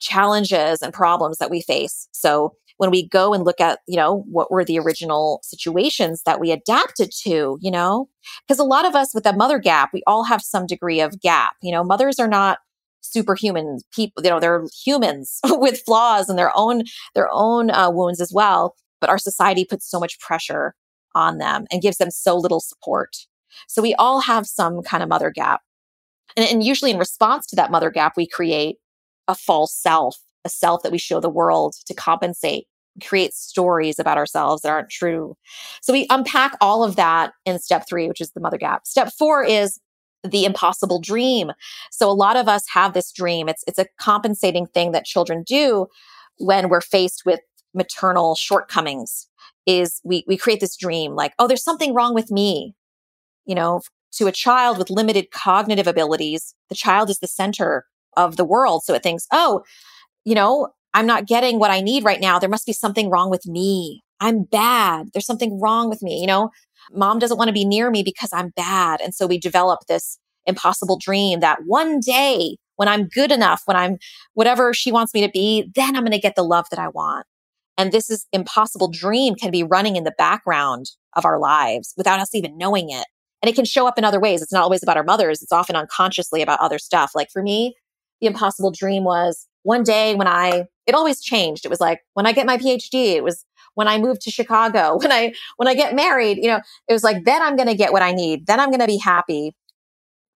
challenges and problems that we face. So when we go and look at, you know, what were the original situations that we adapted to, you know, because a lot of us with that mother gap, we all have some degree of gap. You know, mothers are not superhuman people you know they're humans with flaws and their own their own uh, wounds as well but our society puts so much pressure on them and gives them so little support. So we all have some kind of mother gap. And, and usually in response to that mother gap we create a false self a self that we show the world to compensate create stories about ourselves that aren't true so we unpack all of that in step three which is the mother gap step four is the impossible dream. So a lot of us have this dream. It's it's a compensating thing that children do when we're faced with maternal shortcomings is we we create this dream like, oh, there's something wrong with me. You know, to a child with limited cognitive abilities, the child is the center of the world. So it thinks, oh, you know, I'm not getting what I need right now. There must be something wrong with me. I'm bad. There's something wrong with me. You know, mom doesn't want to be near me because I'm bad. And so we develop this impossible dream that one day when I'm good enough, when I'm whatever she wants me to be, then I'm going to get the love that I want. And this is impossible dream can be running in the background of our lives without us even knowing it. And it can show up in other ways. It's not always about our mothers. It's often unconsciously about other stuff. Like for me, the impossible dream was one day when I, it always changed. It was like when I get my PhD, it was when I move to Chicago, when I when I get married, you know, it was like then I'm going to get what I need. Then I'm going to be happy.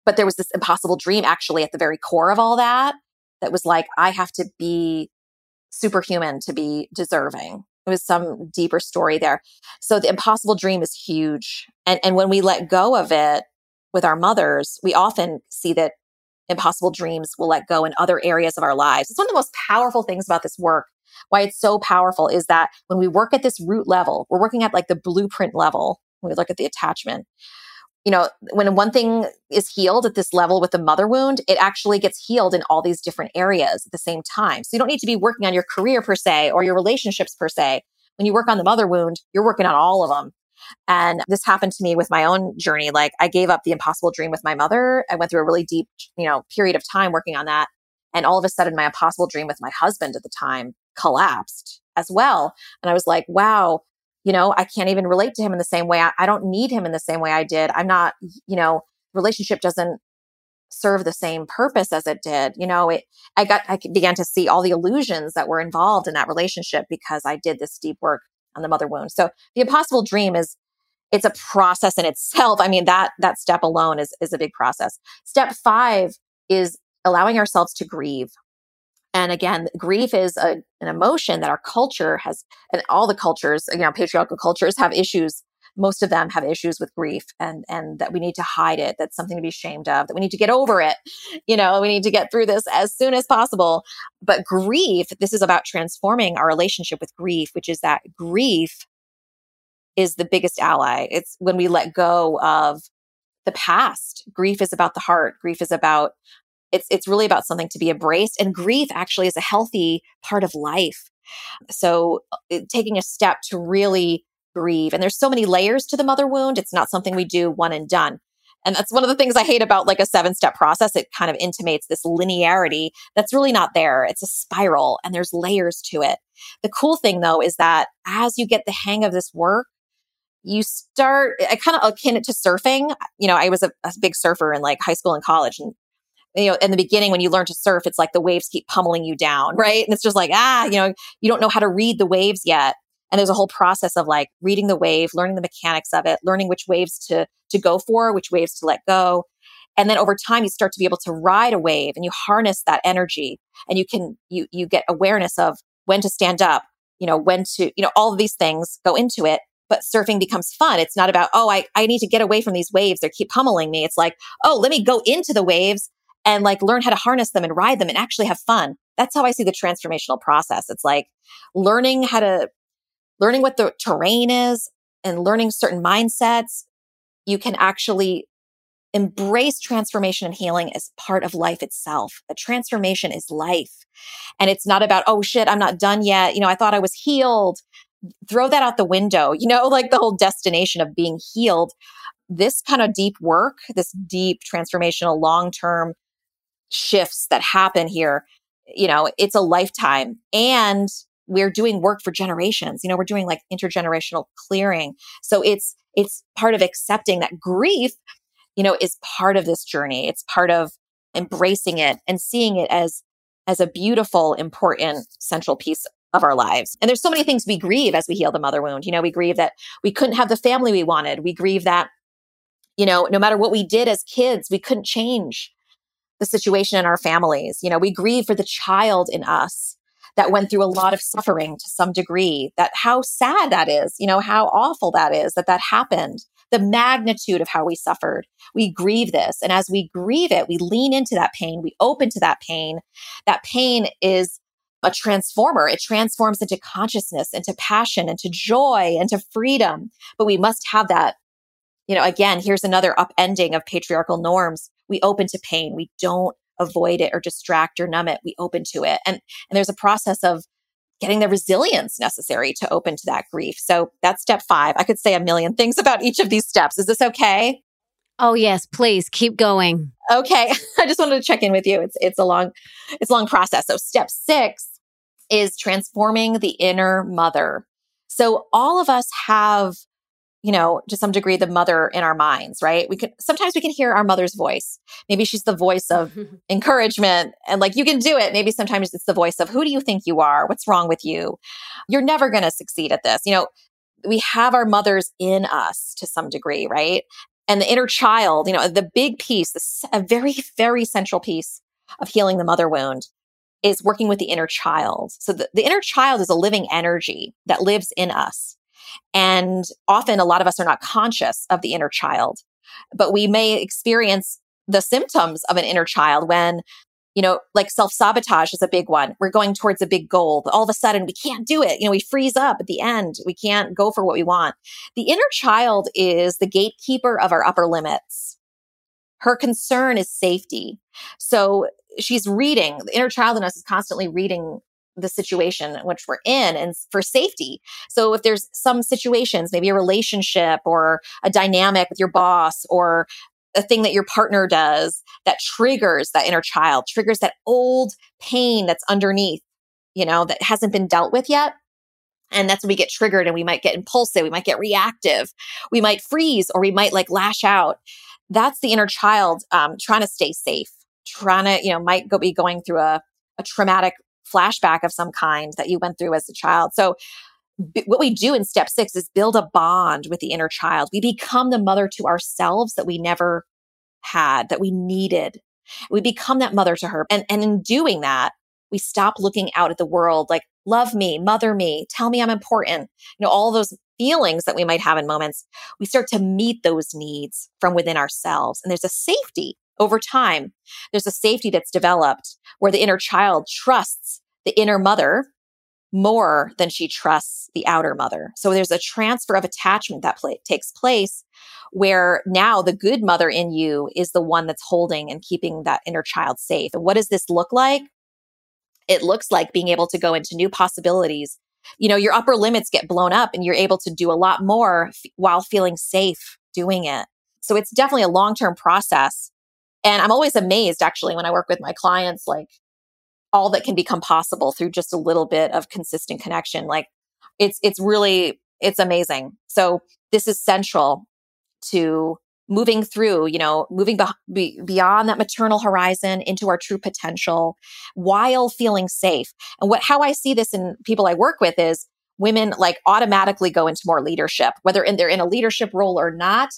But there was this impossible dream actually at the very core of all that that was like I have to be superhuman to be deserving. It was some deeper story there. So the impossible dream is huge. And and when we let go of it with our mothers, we often see that impossible dreams will let go in other areas of our lives. It's one of the most powerful things about this work why it's so powerful is that when we work at this root level, we're working at like the blueprint level when we look at the attachment. You know, when one thing is healed at this level with the mother wound, it actually gets healed in all these different areas at the same time. So you don't need to be working on your career per se or your relationships per se. When you work on the mother wound, you're working on all of them. And this happened to me with my own journey. Like I gave up the impossible dream with my mother. I went through a really deep, you know, period of time working on that. And all of a sudden my impossible dream with my husband at the time collapsed as well. And I was like, wow, you know, I can't even relate to him in the same way. I, I don't need him in the same way I did. I'm not, you know, relationship doesn't serve the same purpose as it did. You know, it, I got, I began to see all the illusions that were involved in that relationship because I did this deep work on the mother wound. So the impossible dream is, it's a process in itself. I mean, that, that step alone is, is a big process. Step five is allowing ourselves to grieve. And again, grief is a, an emotion that our culture has, and all the cultures, you know, patriarchal cultures have issues. Most of them have issues with grief and, and that we need to hide it. That's something to be ashamed of, that we need to get over it. You know, we need to get through this as soon as possible. But grief, this is about transforming our relationship with grief, which is that grief is the biggest ally. It's when we let go of the past. Grief is about the heart. Grief is about it's it's really about something to be embraced and grief actually is a healthy part of life so uh, taking a step to really grieve and there's so many layers to the mother wound it's not something we do one and done and that's one of the things i hate about like a seven step process it kind of intimates this linearity that's really not there it's a spiral and there's layers to it the cool thing though is that as you get the hang of this work you start i kind of akin it to surfing you know i was a, a big surfer in like high school and college and you know, in the beginning when you learn to surf, it's like the waves keep pummeling you down, right? And it's just like, ah, you know, you don't know how to read the waves yet. And there's a whole process of like reading the wave, learning the mechanics of it, learning which waves to to go for, which waves to let go. And then over time you start to be able to ride a wave and you harness that energy and you can you you get awareness of when to stand up, you know, when to, you know, all of these things go into it but surfing becomes fun. It's not about, oh, I, I need to get away from these waves. They keep pummeling me. It's like, oh, let me go into the waves and like learn how to harness them and ride them and actually have fun. That's how I see the transformational process. It's like learning how to, learning what the terrain is and learning certain mindsets. You can actually embrace transformation and healing as part of life itself. The transformation is life. And it's not about, oh shit, I'm not done yet. You know, I thought I was healed. Throw that out the window, you know, like the whole destination of being healed. This kind of deep work, this deep transformational long term shifts that happen here, you know, it's a lifetime. And we're doing work for generations. You know, we're doing like intergenerational clearing. So it's it's part of accepting that grief, you know, is part of this journey. It's part of embracing it and seeing it as as a beautiful, important central piece of our lives. And there's so many things we grieve as we heal the mother wound. You know, we grieve that we couldn't have the family we wanted. We grieve that, you know, no matter what we did as kids, we couldn't change the situation in our families. You know, we grieve for the child in us that went through a lot of suffering to some degree, that how sad that is, you know, how awful that is that that happened, the magnitude of how we suffered. We grieve this. And as we grieve it, we lean into that pain, we open to that pain. That pain is a transformer. It transforms into consciousness, into passion, into joy, into freedom. But we must have that. You know, again, here's another upending of patriarchal norms we open to pain. We don't avoid it or distract or numb it. We open to it. And, and there's a process of getting the resilience necessary to open to that grief. So that's step five. I could say a million things about each of these steps. Is this okay?
Oh yes, please keep going.
Okay. I just wanted to check in with you. It's it's a long it's a long process. So step 6 is transforming the inner mother. So all of us have you know, to some degree, the mother in our minds, right? We can sometimes we can hear our mother's voice. Maybe she's the voice of encouragement and like, you can do it. Maybe sometimes it's the voice of who do you think you are? What's wrong with you? You're never going to succeed at this. You know, we have our mothers in us to some degree, right? And the inner child, you know, the big piece, the, a very, very central piece of healing the mother wound is working with the inner child. So the, the inner child is a living energy that lives in us. And often a lot of us are not conscious of the inner child, but we may experience the symptoms of an inner child when you know, like self sabotage is a big one. We're going towards a big goal, but all of a sudden we can't do it. You know, we freeze up at the end. We can't go for what we want. The inner child is the gatekeeper of our upper limits. Her concern is safety. So she's reading, the inner child in us is constantly reading the situation in which we're in and for safety. So if there's some situations, maybe a relationship or a dynamic with your boss or a thing that your partner does that triggers that inner child, triggers that old pain that's underneath, you know, that hasn't been dealt with yet. And that's when we get triggered and we might get impulsive, we might get reactive, we might freeze, or we might like lash out. That's the inner child um, trying to stay safe, trying to, you know, might go be going through a, a traumatic flashback of some kind that you went through as a child. So b- what we do in step six is build a bond with the inner child. We become the mother to ourselves that we never had, that we needed. We become that mother to her. And, and in doing that, we stop looking out at the world like, love me, mother me, tell me I'm important. You know, all those feelings that we might have in moments, we start to meet those needs from within ourselves. And there's a safety over time, there's a safety that's developed where the inner child trusts the inner mother more than she trusts the outer mother. So there's a transfer of attachment that pl- takes place where now the good mother in you is the one that's holding and keeping that inner child safe. And what does this look like? It looks like being able to go into new possibilities. You know, your upper limits get blown up and you're able to do a lot more f- while feeling safe doing it. So it's definitely a long term process and I'm always amazed actually when I work with my clients, like all that can become possible through just a little bit of consistent connection. Like it's, it's really, it's amazing. So this is central to moving through, you know, moving be- beyond that maternal horizon into our true potential while feeling safe. And what, how I see this in people I work with is women like automatically go into more leadership, whether in, they're in a leadership role or not,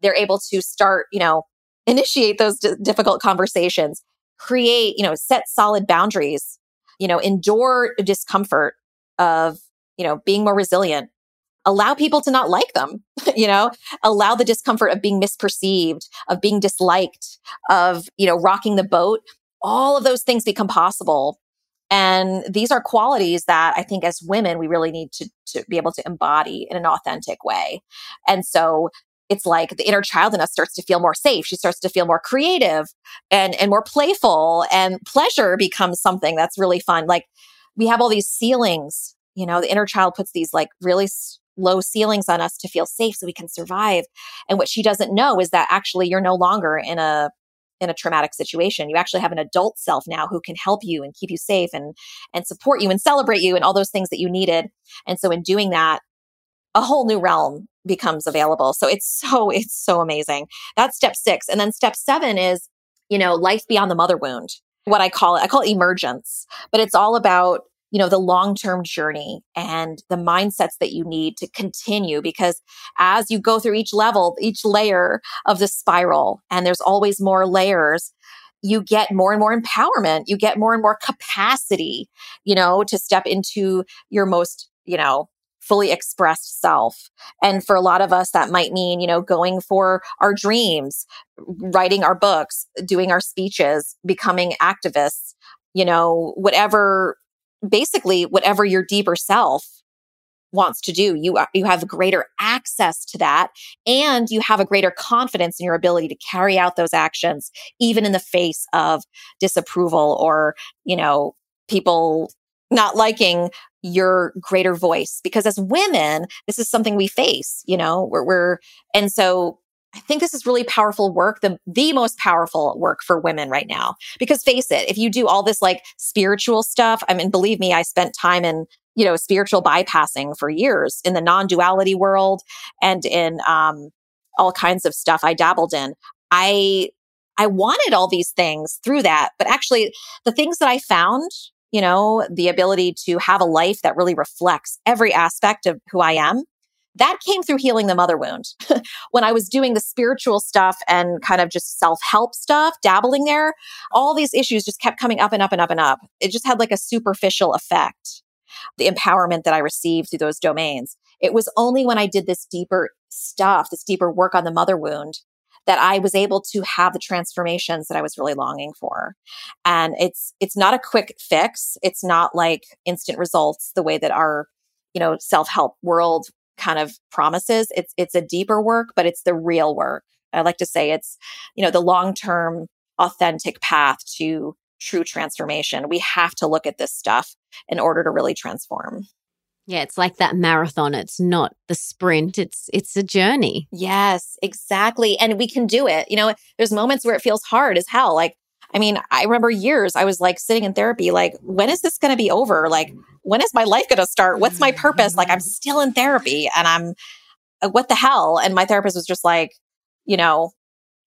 they're able to start, you know, initiate those d- difficult conversations, create, you know, set solid boundaries, you know, endure discomfort of, you know, being more resilient, allow people to not like them, you know, allow the discomfort of being misperceived, of being disliked, of, you know, rocking the boat. All of those things become possible. And these are qualities that I think as women, we really need to, to be able to embody in an authentic way. And so it's like the inner child in us starts to feel more safe. She starts to feel more creative and, and more playful and pleasure becomes something that's really fun. Like we have all these ceilings, you know, the inner child puts these like really low ceilings on us to feel safe so we can survive. And what she doesn't know is that actually you're no longer in a in a traumatic situation. You actually have an adult self now who can help you and keep you safe and and support you and celebrate you and all those things that you needed. And so in doing that, a whole new realm becomes available. So it's so it's so amazing. That's step 6. And then step 7 is, you know, life beyond the mother wound. What I call it, I call it emergence, but it's all about you know, the long term journey and the mindsets that you need to continue. Because as you go through each level, each layer of the spiral, and there's always more layers, you get more and more empowerment. You get more and more capacity, you know, to step into your most, you know, fully expressed self. And for a lot of us, that might mean, you know, going for our dreams, writing our books, doing our speeches, becoming activists, you know, whatever basically whatever your deeper self wants to do you uh, you have greater access to that and you have a greater confidence in your ability to carry out those actions even in the face of disapproval or you know people not liking your greater voice because as women this is something we face you know we're, we're and so I think this is really powerful work, the, the most powerful work for women right now. Because face it, if you do all this like spiritual stuff, I mean, believe me, I spent time in, you know, spiritual bypassing for years in the non duality world and in um, all kinds of stuff I dabbled in. I, I wanted all these things through that, but actually the things that I found, you know, the ability to have a life that really reflects every aspect of who I am that came through healing the mother wound. when I was doing the spiritual stuff and kind of just self help stuff, dabbling there, all these issues just kept coming up and up and up and up. It just had like a superficial effect, the empowerment that I received through those domains. It was only when I did this deeper stuff, this deeper work on the mother wound, that I was able to have the transformations that I was really longing for. And it's it's not a quick fix. It's not like instant results the way that our you know self-help world kind of promises. It's it's a deeper work, but it's the real work. I like to say it's, you know, the long-term authentic path to true transformation. We have to look at this stuff in order to really transform.
Yeah, it's like that marathon. It's not the sprint. It's it's a journey.
Yes, exactly. And we can do it. You know, there's moments where it feels hard as hell. Like I mean, I remember years I was like sitting in therapy, like, when is this going to be over? Like, when is my life going to start? What's my purpose? Like, I'm still in therapy and I'm, uh, what the hell? And my therapist was just like, you know,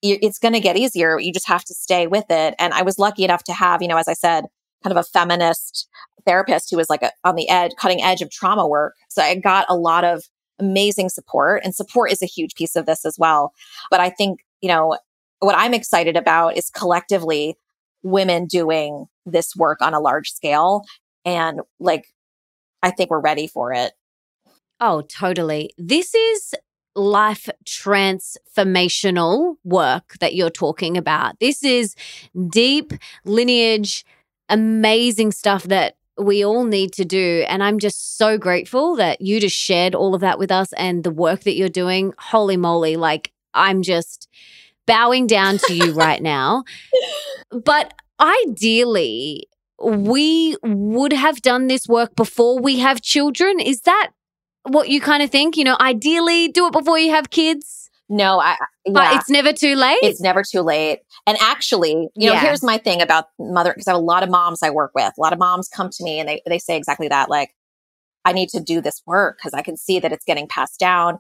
it's going to get easier. You just have to stay with it. And I was lucky enough to have, you know, as I said, kind of a feminist therapist who was like a, on the edge, cutting edge of trauma work. So I got a lot of amazing support and support is a huge piece of this as well. But I think, you know, what I'm excited about is collectively women doing this work on a large scale. And like, I think we're ready for it.
Oh, totally. This is life transformational work that you're talking about. This is deep lineage, amazing stuff that we all need to do. And I'm just so grateful that you just shared all of that with us and the work that you're doing. Holy moly. Like, I'm just bowing down to you right now. But ideally, we would have done this work before we have children. Is that what you kind of think? You know, ideally, do it before you have kids.
No, I.
Yeah. But it's never too late.
It's never too late. And actually, you know, here's my thing about mother because I have a lot of moms I work with. A lot of moms come to me and they they say exactly that. Like, I need to do this work because I can see that it's getting passed down.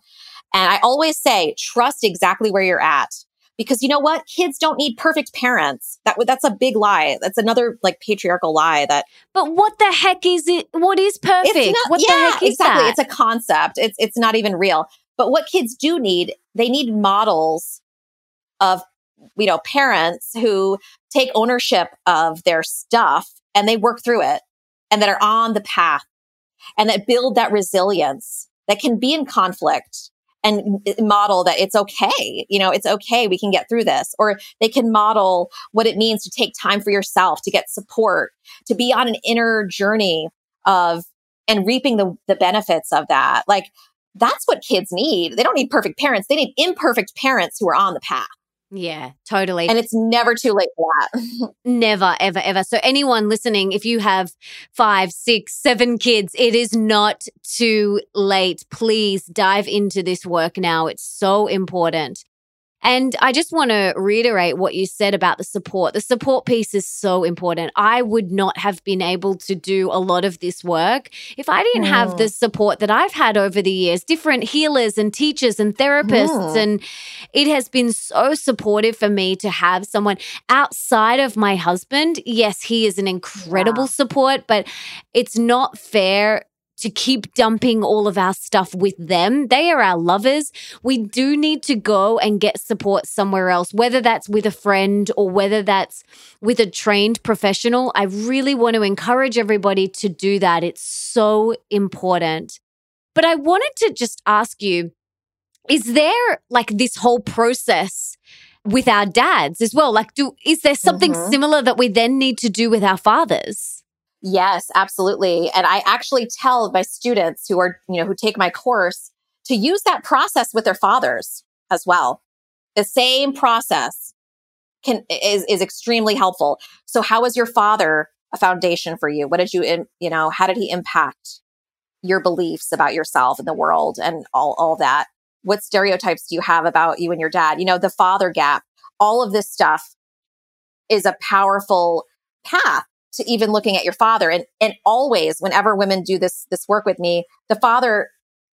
And I always say, trust exactly where you're at. Because you know what? Kids don't need perfect parents. That that's a big lie. That's another like patriarchal lie that
But what the heck is it? What is perfect?
Not,
what
yeah,
the heck is
exactly.
that?
It's a concept. It's it's not even real. But what kids do need, they need models of you know parents who take ownership of their stuff and they work through it and that are on the path and that build that resilience that can be in conflict and model that it's okay. You know, it's okay. We can get through this. Or they can model what it means to take time for yourself, to get support, to be on an inner journey of and reaping the, the benefits of that. Like that's what kids need. They don't need perfect parents. They need imperfect parents who are on the path.
Yeah, totally.
And it's never too late for that.
never, ever, ever. So, anyone listening, if you have five, six, seven kids, it is not too late. Please dive into this work now. It's so important. And I just want to reiterate what you said about the support. The support piece is so important. I would not have been able to do a lot of this work if I didn't mm. have the support that I've had over the years, different healers and teachers and therapists. Mm. And it has been so supportive for me to have someone outside of my husband. Yes, he is an incredible support, but it's not fair to keep dumping all of our stuff with them. They are our lovers. We do need to go and get support somewhere else, whether that's with a friend or whether that's with a trained professional. I really want to encourage everybody to do that. It's so important. But I wanted to just ask you is there like this whole process? with our dads as well like do is there something mm-hmm. similar that we then need to do with our fathers
Yes, absolutely. And I actually tell my students who are, you know, who take my course to use that process with their fathers as well. The same process can is is extremely helpful. So how was your father a foundation for you? What did you you know, how did he impact your beliefs about yourself and the world and all all that? What stereotypes do you have about you and your dad? You know, the father gap. All of this stuff is a powerful path to even looking at your father. And, and always, whenever women do this, this work with me, the father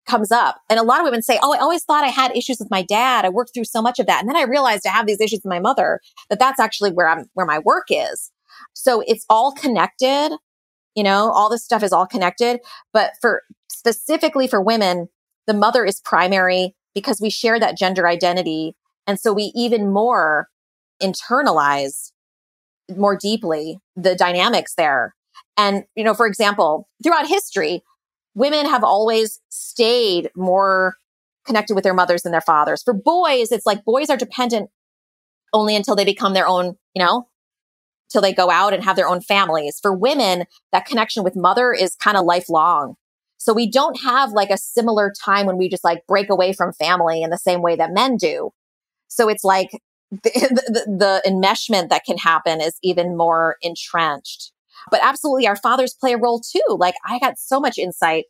comes up. And a lot of women say, Oh, I always thought I had issues with my dad. I worked through so much of that. And then I realized I have these issues with my mother, that that's actually where I'm, where my work is. So it's all connected. You know, all this stuff is all connected. But for specifically for women, the mother is primary because we share that gender identity. And so we even more internalize more deeply the dynamics there. And, you know, for example, throughout history, women have always stayed more connected with their mothers than their fathers. For boys, it's like boys are dependent only until they become their own, you know, till they go out and have their own families. For women, that connection with mother is kind of lifelong. So we don't have like a similar time when we just like break away from family in the same way that men do. So it's like the, the, the enmeshment that can happen is even more entrenched. But absolutely, our fathers play a role too. Like I got so much insight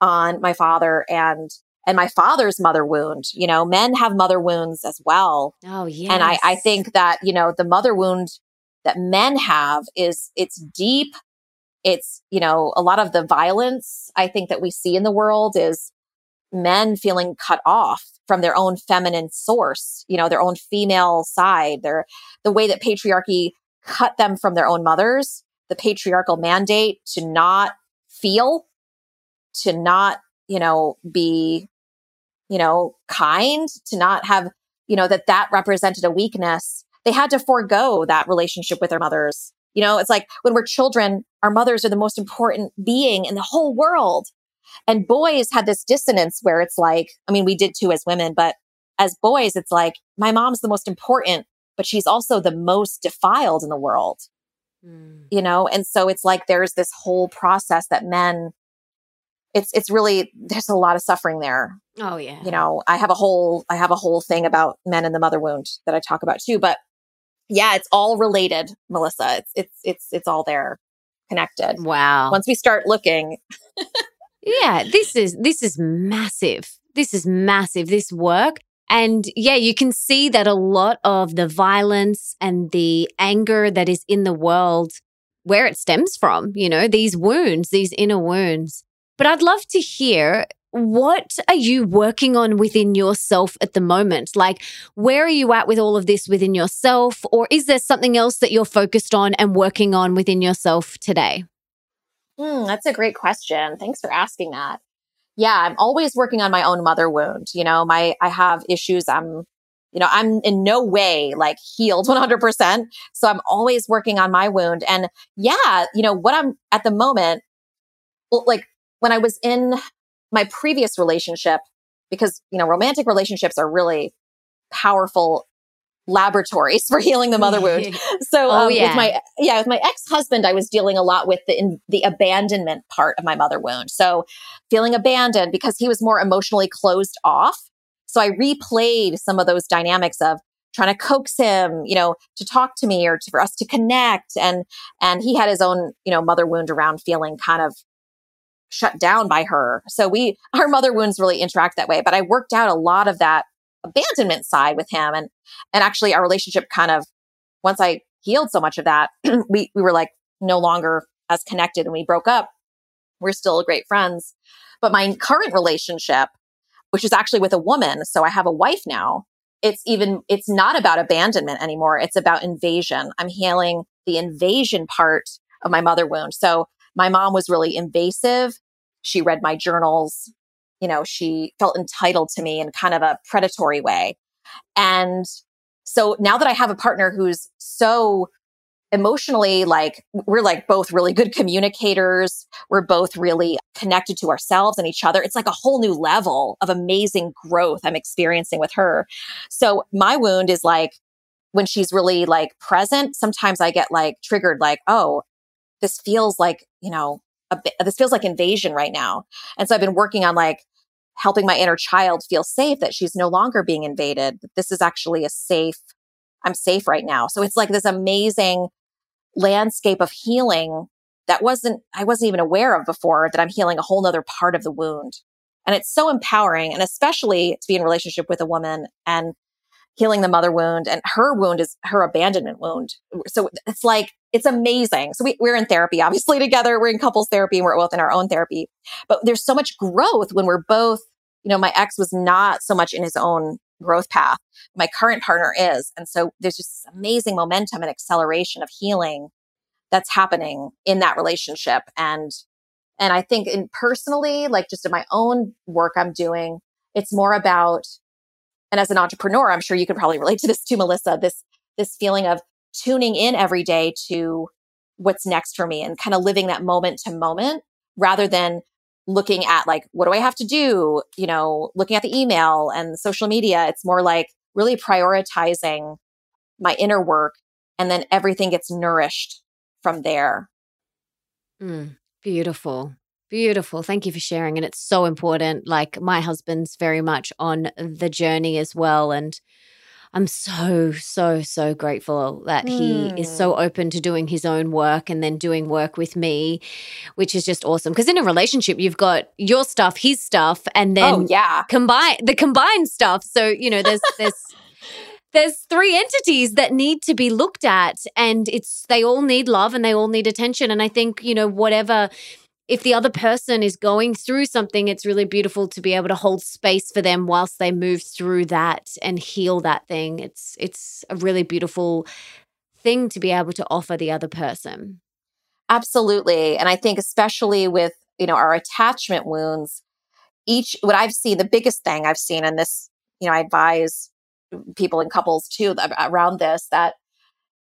on my father and and my father's mother wound. You know, men have mother wounds as well.
Oh yeah.
And I, I think that, you know, the mother wound that men have is it's deep. It's, you know, a lot of the violence I think that we see in the world is men feeling cut off from their own feminine source, you know, their own female side, their the way that patriarchy cut them from their own mothers, the patriarchal mandate to not feel, to not, you know, be, you know, kind, to not have, you know, that that represented a weakness. They had to forego that relationship with their mothers. You know, it's like when we're children, our mothers are the most important being in the whole world. And boys had this dissonance where it's like, I mean, we did too as women, but as boys, it's like, my mom's the most important, but she's also the most defiled in the world. Mm. You know, and so it's like there's this whole process that men it's it's really there's a lot of suffering there.
Oh yeah.
You know, I have a whole I have a whole thing about men and the mother wound that I talk about too, but yeah, it's all related, Melissa. It's it's it's it's all there connected.
Wow.
Once we start looking
Yeah, this is this is massive. This is massive this work. And yeah, you can see that a lot of the violence and the anger that is in the world where it stems from, you know, these wounds, these inner wounds. But I'd love to hear what are you working on within yourself at the moment? Like, where are you at with all of this within yourself? Or is there something else that you're focused on and working on within yourself today?
Mm, that's a great question. Thanks for asking that. Yeah, I'm always working on my own mother wound. You know, my, I have issues. I'm, you know, I'm in no way like healed 100%. So I'm always working on my wound. And yeah, you know, what I'm at the moment, like when I was in my previous relationship, because, you know, romantic relationships are really powerful laboratories for healing the mother wound. So oh, um, yeah. with my yeah, with my ex-husband I was dealing a lot with the in, the abandonment part of my mother wound. So feeling abandoned because he was more emotionally closed off. So I replayed some of those dynamics of trying to coax him, you know, to talk to me or to, for us to connect and and he had his own, you know, mother wound around feeling kind of shut down by her. So we, our mother wounds really interact that way. But I worked out a lot of that abandonment side with him. And, and actually our relationship kind of, once I healed so much of that, we, we were like no longer as connected and we broke up. We're still great friends. But my current relationship, which is actually with a woman, so I have a wife now, it's even, it's not about abandonment anymore. It's about invasion. I'm healing the invasion part of my mother wound. So my mom was really invasive she read my journals. You know, she felt entitled to me in kind of a predatory way. And so now that I have a partner who's so emotionally like we're like both really good communicators we're both really connected to ourselves and each other it's like a whole new level of amazing growth i'm experiencing with her so my wound is like when she's really like present sometimes i get like triggered like oh this feels like you know a, this feels like invasion right now. And so I've been working on like helping my inner child feel safe that she's no longer being invaded. This is actually a safe, I'm safe right now. So it's like this amazing landscape of healing that wasn't, I wasn't even aware of before that I'm healing a whole nother part of the wound. And it's so empowering and especially to be in relationship with a woman and healing the mother wound and her wound is her abandonment wound. So it's like, it's amazing. So we, we're in therapy, obviously together. We're in couples therapy and we're both in our own therapy, but there's so much growth when we're both, you know, my ex was not so much in his own growth path. My current partner is. And so there's just amazing momentum and acceleration of healing that's happening in that relationship. And, and I think in personally, like just in my own work I'm doing, it's more about and as an entrepreneur, I'm sure you could probably relate to this too, Melissa, this, this feeling of tuning in every day to what's next for me and kind of living that moment to moment rather than looking at like, what do I have to do? You know, looking at the email and social media. It's more like really prioritizing my inner work and then everything gets nourished from there.
Mm, beautiful. Beautiful. Thank you for sharing. And it's so important. Like, my husband's very much on the journey as well. And I'm so, so, so grateful that mm. he is so hmm. open to doing his own work and then doing work with me, which is just awesome. Because in a relationship, you've got your stuff, his stuff, and then
oh, yeah.
combine the combined stuff. So, you know, there's there's there's three entities that need to be looked at and it's they all need love and they all need attention. And I think, you know, whatever if the other person is going through something, it's really beautiful to be able to hold space for them whilst they move through that and heal that thing. It's it's a really beautiful thing to be able to offer the other person.
Absolutely. And I think especially with, you know, our attachment wounds, each what I've seen, the biggest thing I've seen in this, you know, I advise people and couples too around this that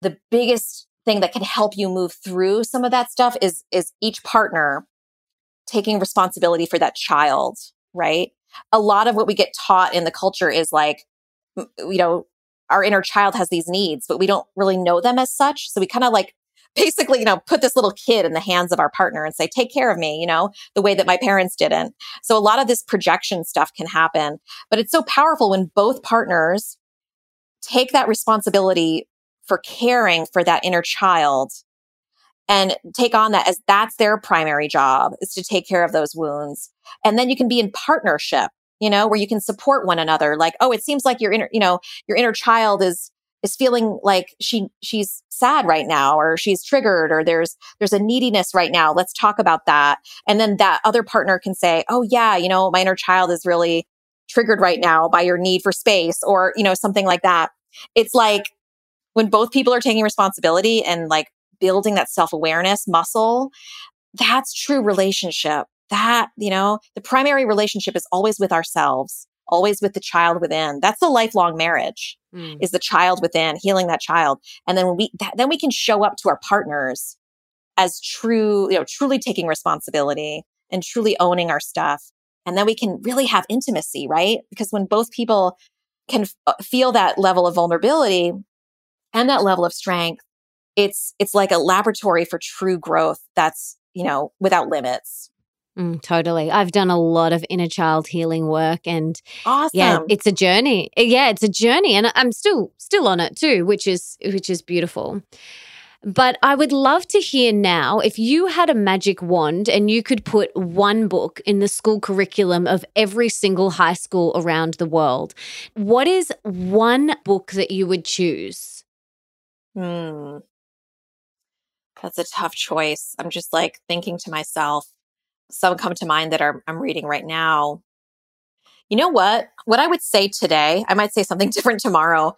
the biggest thing that can help you move through some of that stuff is is each partner taking responsibility for that child, right? A lot of what we get taught in the culture is like you know, our inner child has these needs, but we don't really know them as such. So we kind of like basically, you know, put this little kid in the hands of our partner and say, take care of me, you know, the way that my parents didn't. So a lot of this projection stuff can happen, but it's so powerful when both partners take that responsibility for caring for that inner child and take on that as that's their primary job is to take care of those wounds. And then you can be in partnership, you know, where you can support one another. Like, oh, it seems like your inner, you know, your inner child is, is feeling like she she's sad right now or she's triggered or there's there's a neediness right now let's talk about that and then that other partner can say oh yeah you know my inner child is really triggered right now by your need for space or you know something like that it's like when both people are taking responsibility and like building that self-awareness muscle that's true relationship that you know the primary relationship is always with ourselves always with the child within. That's the lifelong marriage mm. is the child within, healing that child. And then we, that, then we can show up to our partners as true, you know, truly taking responsibility and truly owning our stuff. And then we can really have intimacy, right? Because when both people can f- uh, feel that level of vulnerability and that level of strength, it's, it's like a laboratory for true growth that's, you know, without limits.
Mm, totally. I've done a lot of inner child healing work and
awesome.
yeah, it's a journey. Uh, yeah, it's a journey and I'm still still on it too, which is which is beautiful. But I would love to hear now if you had a magic wand and you could put one book in the school curriculum of every single high school around the world. What is one book that you would choose?
Hmm. That's a tough choice. I'm just like thinking to myself, some come to mind that are, I'm reading right now. You know what? What I would say today, I might say something different tomorrow.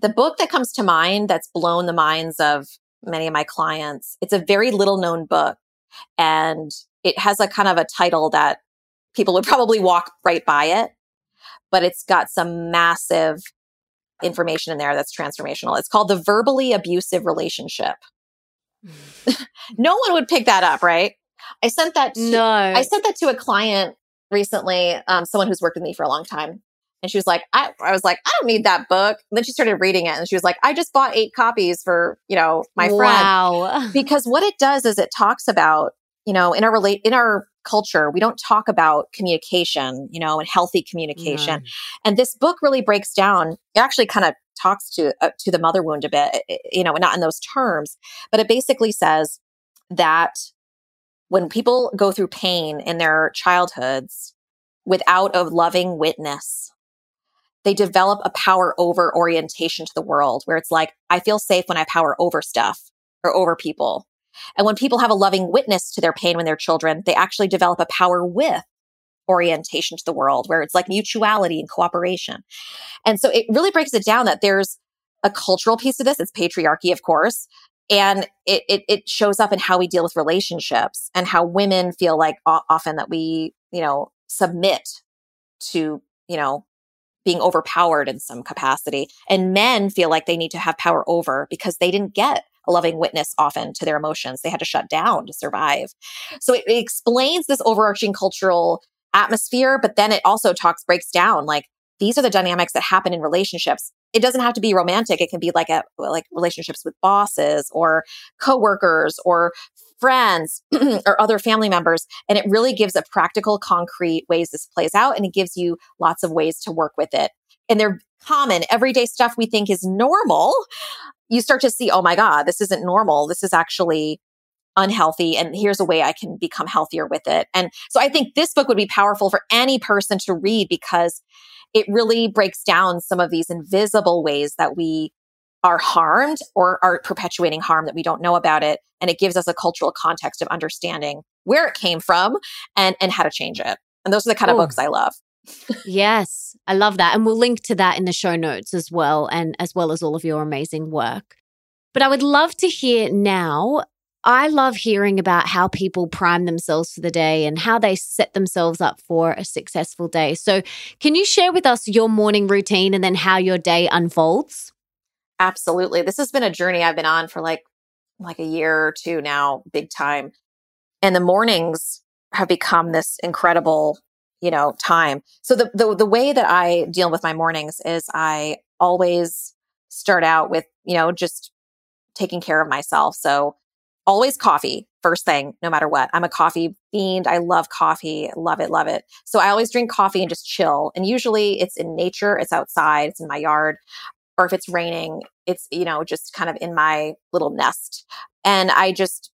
The book that comes to mind that's blown the minds of many of my clients, it's a very little known book and it has a kind of a title that people would probably walk right by it, but it's got some massive information in there that's transformational. It's called The Verbally Abusive Relationship. no one would pick that up, right? I sent that. To,
no,
I sent that to a client recently. Um, someone who's worked with me for a long time, and she was like, I, I was like, I don't need that book. And then she started reading it, and she was like, I just bought eight copies for you know my friend.
Wow.
Because what it does is it talks about you know in our relate in our culture we don't talk about communication you know and healthy communication mm. and this book really breaks down it actually kind of talks to uh, to the mother wound a bit you know not in those terms but it basically says that when people go through pain in their childhoods without a loving witness, they develop a power over orientation to the world where it's like, I feel safe when I power over stuff or over people. And when people have a loving witness to their pain when they're children, they actually develop a power with orientation to the world where it's like mutuality and cooperation. And so it really breaks it down that there's a cultural piece of this. It's patriarchy, of course, and it, it, it shows up in how we deal with relationships and how women feel like often that we you know submit to you know being overpowered in some capacity and men feel like they need to have power over because they didn't get a loving witness often to their emotions they had to shut down to survive so it, it explains this overarching cultural atmosphere but then it also talks breaks down like these are the dynamics that happen in relationships it doesn't have to be romantic. It can be like a like relationships with bosses or coworkers or friends or other family members. And it really gives a practical, concrete ways this plays out. And it gives you lots of ways to work with it. And they're common, everyday stuff we think is normal. You start to see, oh my God, this isn't normal. This is actually unhealthy. And here's a way I can become healthier with it. And so I think this book would be powerful for any person to read because it really breaks down some of these invisible ways that we are harmed or are perpetuating harm that we don't know about it. And it gives us a cultural context of understanding where it came from and, and how to change it. And those are the kind Ooh. of books I love.
Yes, I love that. And we'll link to that in the show notes as well, and as well as all of your amazing work. But I would love to hear now I love hearing about how people prime themselves for the day and how they set themselves up for a successful day. So, can you share with us your morning routine and then how your day unfolds?
Absolutely. This has been a journey I've been on for like like a year or two now, big time. And the mornings have become this incredible, you know, time. So the the the way that I deal with my mornings is I always start out with, you know, just taking care of myself. So always coffee first thing, no matter what. I'm a coffee fiend. I love coffee. Love it, love it. So I always drink coffee and just chill. And usually it's in nature, it's outside, it's in my yard. Or if it's raining, it's, you know, just kind of in my little nest. And I just,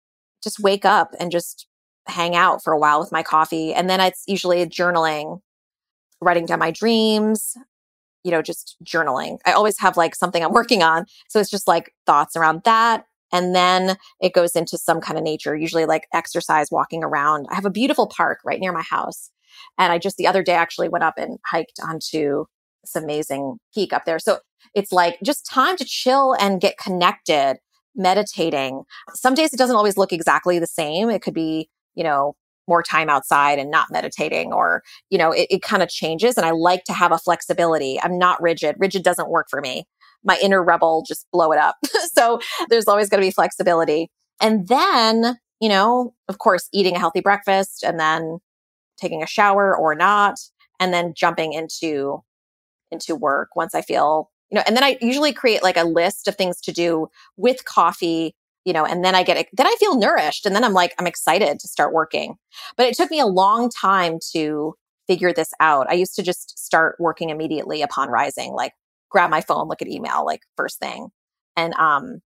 just wake up and just hang out for a while with my coffee. And then it's usually journaling, writing down my dreams, you know, just journaling. I always have like something I'm working on. So it's just like thoughts around that. And then it goes into some kind of nature, usually like exercise, walking around. I have a beautiful park right near my house. And I just the other day actually went up and hiked onto this amazing peak up there. So it's like just time to chill and get connected, meditating. Some days it doesn't always look exactly the same. It could be, you know, more time outside and not meditating or you know it, it kind of changes and i like to have a flexibility. I'm not rigid. Rigid doesn't work for me. My inner rebel just blow it up. So there's always going to be flexibility. And then you know of course eating a healthy breakfast and then taking a shower or not and then jumping into into work once i feel you know and then i usually create like a list of things to do with coffee you know, and then I get, it, then I feel nourished. And then I'm like, I'm excited to start working. But it took me a long time to figure this out. I used to just start working immediately upon rising, like grab my phone, look at email, like first thing. And um,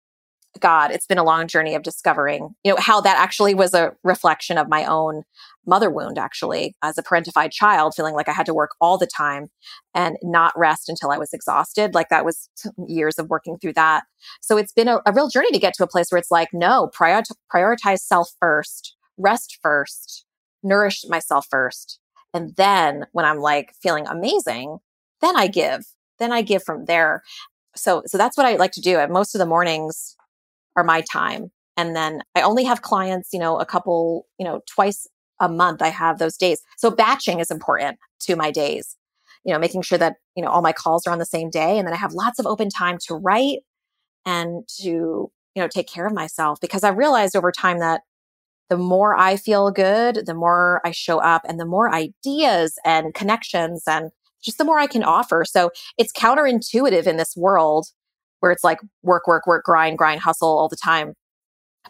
God, it's been a long journey of discovering, you know, how that actually was a reflection of my own mother wound, actually, as a parentified child, feeling like I had to work all the time and not rest until I was exhausted. Like that was years of working through that. So it's been a, a real journey to get to a place where it's like, no, prior- prioritize self first, rest first, nourish myself first. And then when I'm like feeling amazing, then I give. Then I give from there. So, so that's what I like to do. At most of the mornings, are my time. And then I only have clients, you know, a couple, you know, twice a month I have those days. So batching is important to my days. You know, making sure that, you know, all my calls are on the same day and then I have lots of open time to write and to, you know, take care of myself because I realized over time that the more I feel good, the more I show up and the more ideas and connections and just the more I can offer. So it's counterintuitive in this world where it's like work, work, work, grind, grind, hustle all the time.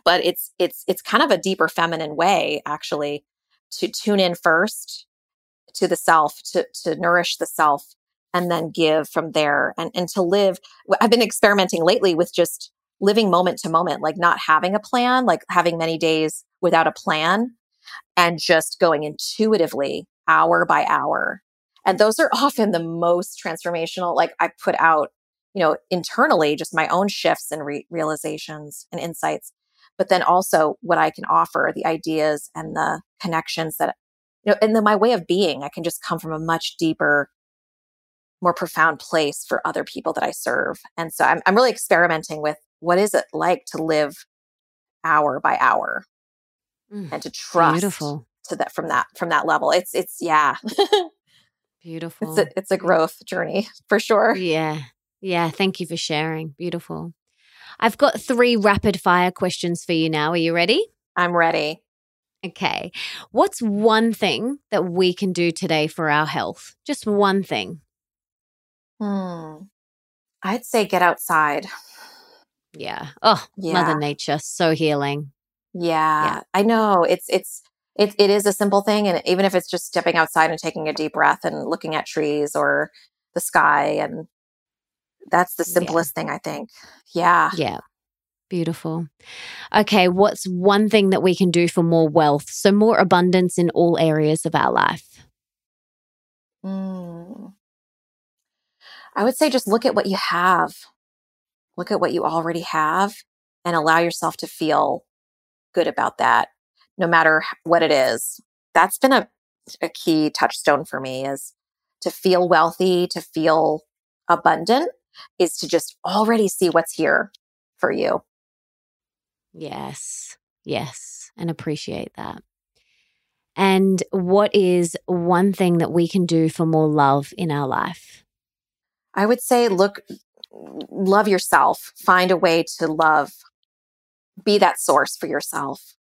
But it's it's it's kind of a deeper feminine way actually to tune in first to the self, to to nourish the self, and then give from there and, and to live. I've been experimenting lately with just living moment to moment, like not having a plan, like having many days without a plan and just going intuitively hour by hour. And those are often the most transformational. Like I put out you know, internally, just my own shifts and re- realizations and insights, but then also what I can offer, the ideas and the connections that, you know, and then my way of being, I can just come from a much deeper, more profound place for other people that I serve. And so I'm, I'm really experimenting with what is it like to live hour by hour mm, and to trust beautiful. to that from that, from that level. It's, it's, yeah.
beautiful.
It's a, it's a growth journey for sure.
Yeah. Yeah, thank you for sharing. Beautiful. I've got three rapid fire questions for you now. Are you ready?
I'm ready.
Okay. What's one thing that we can do today for our health? Just one thing.
Hmm. I'd say get outside.
Yeah. Oh, yeah. Mother Nature, so healing.
Yeah, yeah. I know. It's it's it, it is a simple thing and even if it's just stepping outside and taking a deep breath and looking at trees or the sky and that's the simplest yeah. thing I think. Yeah.
Yeah. Beautiful. Okay, what's one thing that we can do for more wealth? So, more abundance in all areas of our life?
Mm. I would say just look at what you have. Look at what you already have and allow yourself to feel good about that, no matter what it is. That's been a, a key touchstone for me is to feel wealthy, to feel abundant is to just already see what's here for you.
Yes. Yes. And appreciate that. And what is one thing that we can do for more love in our life?
I would say look, love yourself. Find a way to love, be that source for yourself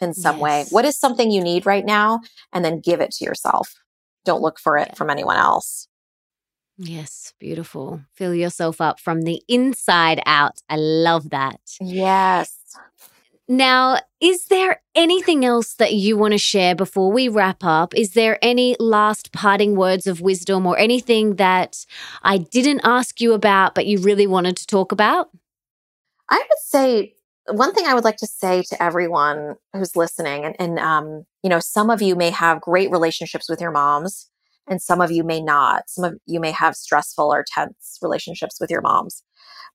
in some yes. way. What is something you need right now? And then give it to yourself. Don't look for it yeah. from anyone else.
Yes, beautiful. Fill yourself up from the inside out. I love that.
Yes.
Now, is there anything else that you want to share before we wrap up? Is there any last parting words of wisdom or anything that I didn't ask you about, but you really wanted to talk about?
I would say one thing I would like to say to everyone who's listening, and, and um, you know, some of you may have great relationships with your moms and some of you may not. Some of you may have stressful or tense relationships with your moms.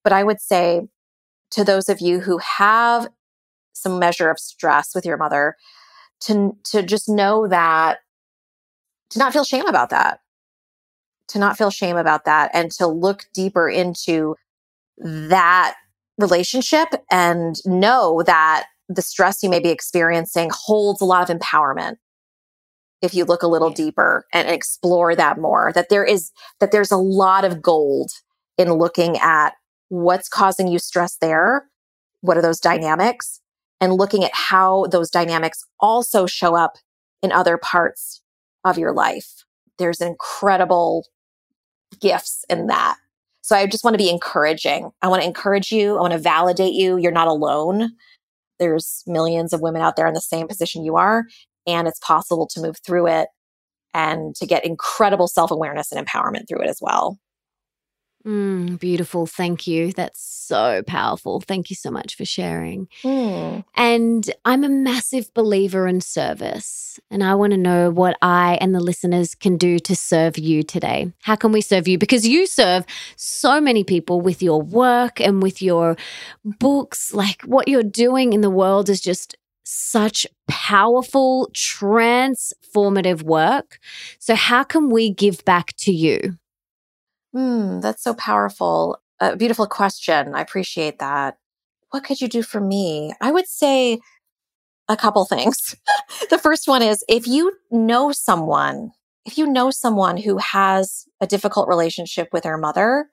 But I would say to those of you who have some measure of stress with your mother, to, to just know that, to not feel shame about that, to not feel shame about that, and to look deeper into that relationship and know that the stress you may be experiencing holds a lot of empowerment if you look a little yeah. deeper and explore that more that there is that there's a lot of gold in looking at what's causing you stress there what are those dynamics and looking at how those dynamics also show up in other parts of your life there's incredible gifts in that so I just want to be encouraging. I want to encourage you. I want to validate you. You're not alone. There's millions of women out there in the same position you are, and it's possible to move through it and to get incredible self awareness and empowerment through it as well.
Mm, beautiful. Thank you. That's so powerful. Thank you so much for sharing.
Mm.
And I'm a massive believer in service. And I want to know what I and the listeners can do to serve you today. How can we serve you? Because you serve so many people with your work and with your books. Like what you're doing in the world is just such powerful, transformative work. So, how can we give back to you?
Hmm, that's so powerful. A beautiful question. I appreciate that. What could you do for me? I would say a couple things. the first one is if you know someone, if you know someone who has a difficult relationship with their mother,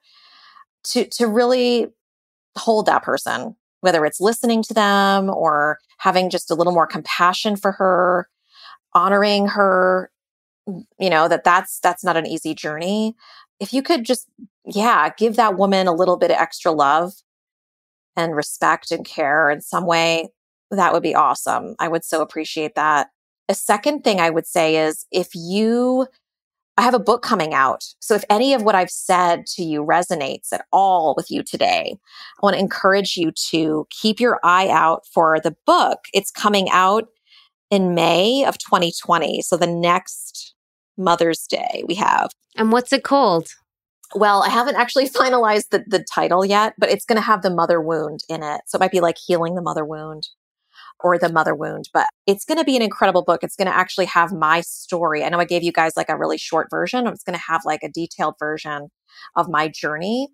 to to really hold that person, whether it's listening to them or having just a little more compassion for her, honoring her, you know, that that's that's not an easy journey if you could just, yeah, give that woman a little bit of extra love and respect and care in some way, that would be awesome. I would so appreciate that. A second thing I would say is if you, I have a book coming out. So if any of what I've said to you resonates at all with you today, I want to encourage you to keep your eye out for the book. It's coming out in May of 2020. So the next Mother's Day we have.
And what's it called?
Well, I haven't actually finalized the, the title yet, but it's going to have the mother wound in it. So it might be like healing the mother wound or the mother wound, but it's going to be an incredible book. It's going to actually have my story. I know I gave you guys like a really short version. It's going to have like a detailed version of my journey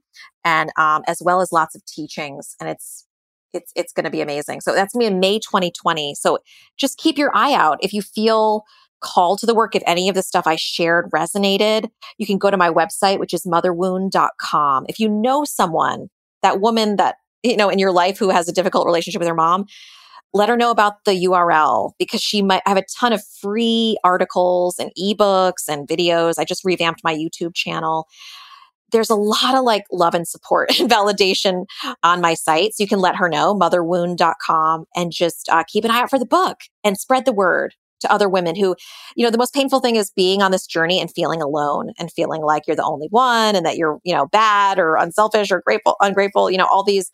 and um, as well as lots of teachings. And it's it's it's going to be amazing. So that's me in May 2020. So just keep your eye out if you feel call to the work, if any of the stuff I shared resonated, you can go to my website, which is motherwound.com. If you know someone, that woman that, you know, in your life who has a difficult relationship with her mom, let her know about the URL because she might have a ton of free articles and ebooks and videos. I just revamped my YouTube channel. There's a lot of like love and support and validation on my site. So you can let her know, motherwound.com, and just uh, keep an eye out for the book and spread the word to other women who, you know, the most painful thing is being on this journey and feeling alone and feeling like you're the only one and that you're, you know, bad or unselfish or grateful, ungrateful, you know, all these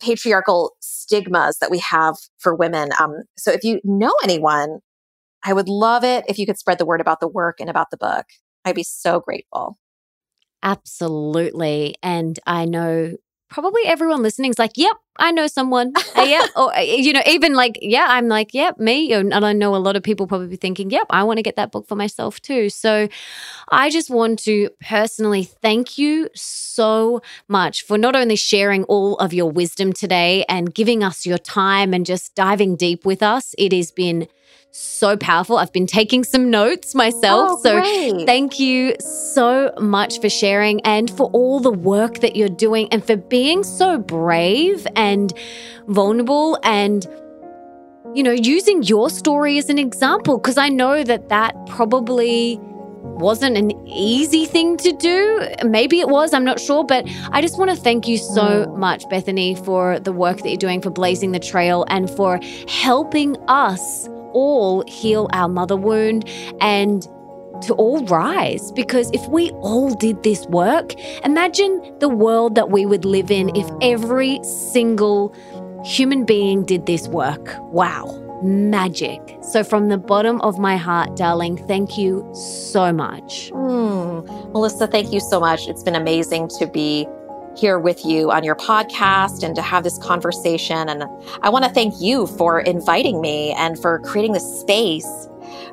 patriarchal stigmas that we have for women. Um, so if you know anyone, I would love it if you could spread the word about the work and about the book. I'd be so grateful.
Absolutely. And I know probably everyone listening is like, yep, I know someone. Uh, yeah. Or, uh, you know, even like, yeah, I'm like, yep, me. And I know a lot of people probably thinking, yep, I want to get that book for myself too. So I just want to personally thank you so much for not only sharing all of your wisdom today and giving us your time and just diving deep with us. It has been so powerful. I've been taking some notes myself.
Oh,
so
great.
thank you so much for sharing and for all the work that you're doing and for being so brave and vulnerable and you know using your story as an example because I know that that probably wasn't an easy thing to do. Maybe it was, I'm not sure. But I just want to thank you so much, Bethany, for the work that you're doing, for blazing the trail, and for helping us all heal our mother wound and to all rise. Because if we all did this work, imagine the world that we would live in if every single human being did this work. Wow. magic. So, from the bottom of my heart, darling, thank you so much.
Mm. Melissa, thank you so much. It's been amazing to be here with you on your podcast and to have this conversation. And I want to thank you for inviting me and for creating this space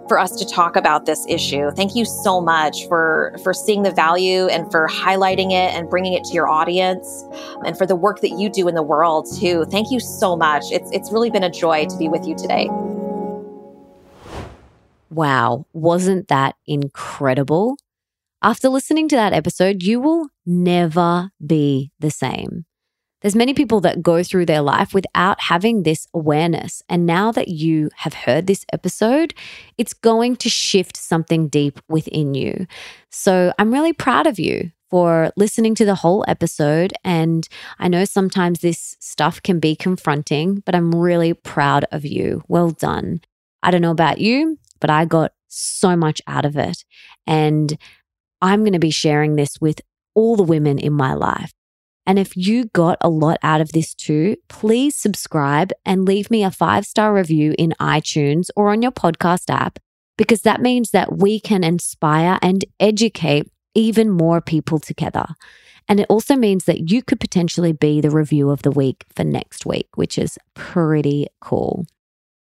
for us to talk about this issue. Thank you so much for for seeing the value and for highlighting it and bringing it to your audience and for the work that you do in the world too. Thank you so much. It's it's really been a joy to be with you today.
Wow, wasn't that incredible? After listening to that episode, you will never be the same. There's many people that go through their life without having this awareness. And now that you have heard this episode, it's going to shift something deep within you. So I'm really proud of you for listening to the whole episode. And I know sometimes this stuff can be confronting, but I'm really proud of you. Well done. I don't know about you, but I got so much out of it. And I'm going to be sharing this with all the women in my life. And if you got a lot out of this too, please subscribe and leave me a five star review in iTunes or on your podcast app, because that means that we can inspire and educate even more people together. And it also means that you could potentially be the review of the week for next week, which is pretty cool.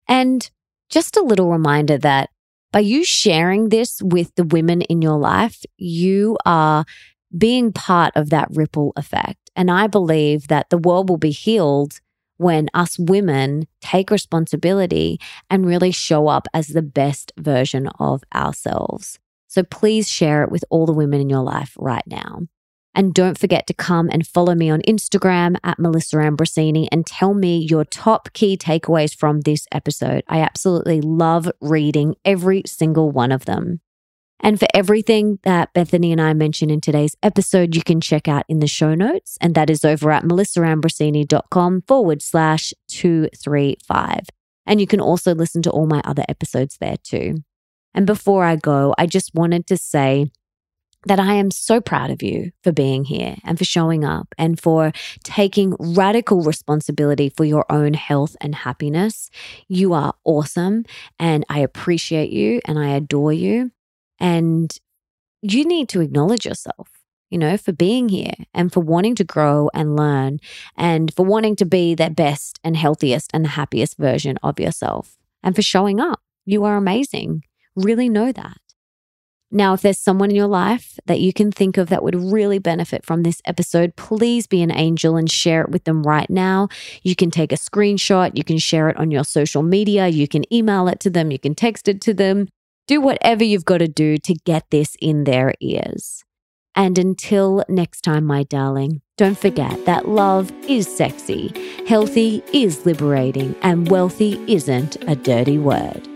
And just a little reminder that by you sharing this with the women in your life, you are being part of that ripple effect. And I believe that the world will be healed when us women take responsibility and really show up as the best version of ourselves. So please share it with all the women in your life right now. And don't forget to come and follow me on Instagram at Melissa Ambrosini and tell me your top key takeaways from this episode. I absolutely love reading every single one of them. And for everything that Bethany and I mentioned in today's episode, you can check out in the show notes. And that is over at melissaambrosini.com forward slash 235. And you can also listen to all my other episodes there too. And before I go, I just wanted to say that I am so proud of you for being here and for showing up and for taking radical responsibility for your own health and happiness. You are awesome and I appreciate you and I adore you. And you need to acknowledge yourself, you know, for being here and for wanting to grow and learn and for wanting to be the best and healthiest and the happiest version of yourself and for showing up. You are amazing. Really know that. Now, if there's someone in your life that you can think of that would really benefit from this episode, please be an angel and share it with them right now. You can take a screenshot, you can share it on your social media, you can email it to them, you can text it to them. Do whatever you've got to do to get this in their ears. And until next time, my darling, don't forget that love is sexy, healthy is liberating, and wealthy isn't a dirty word.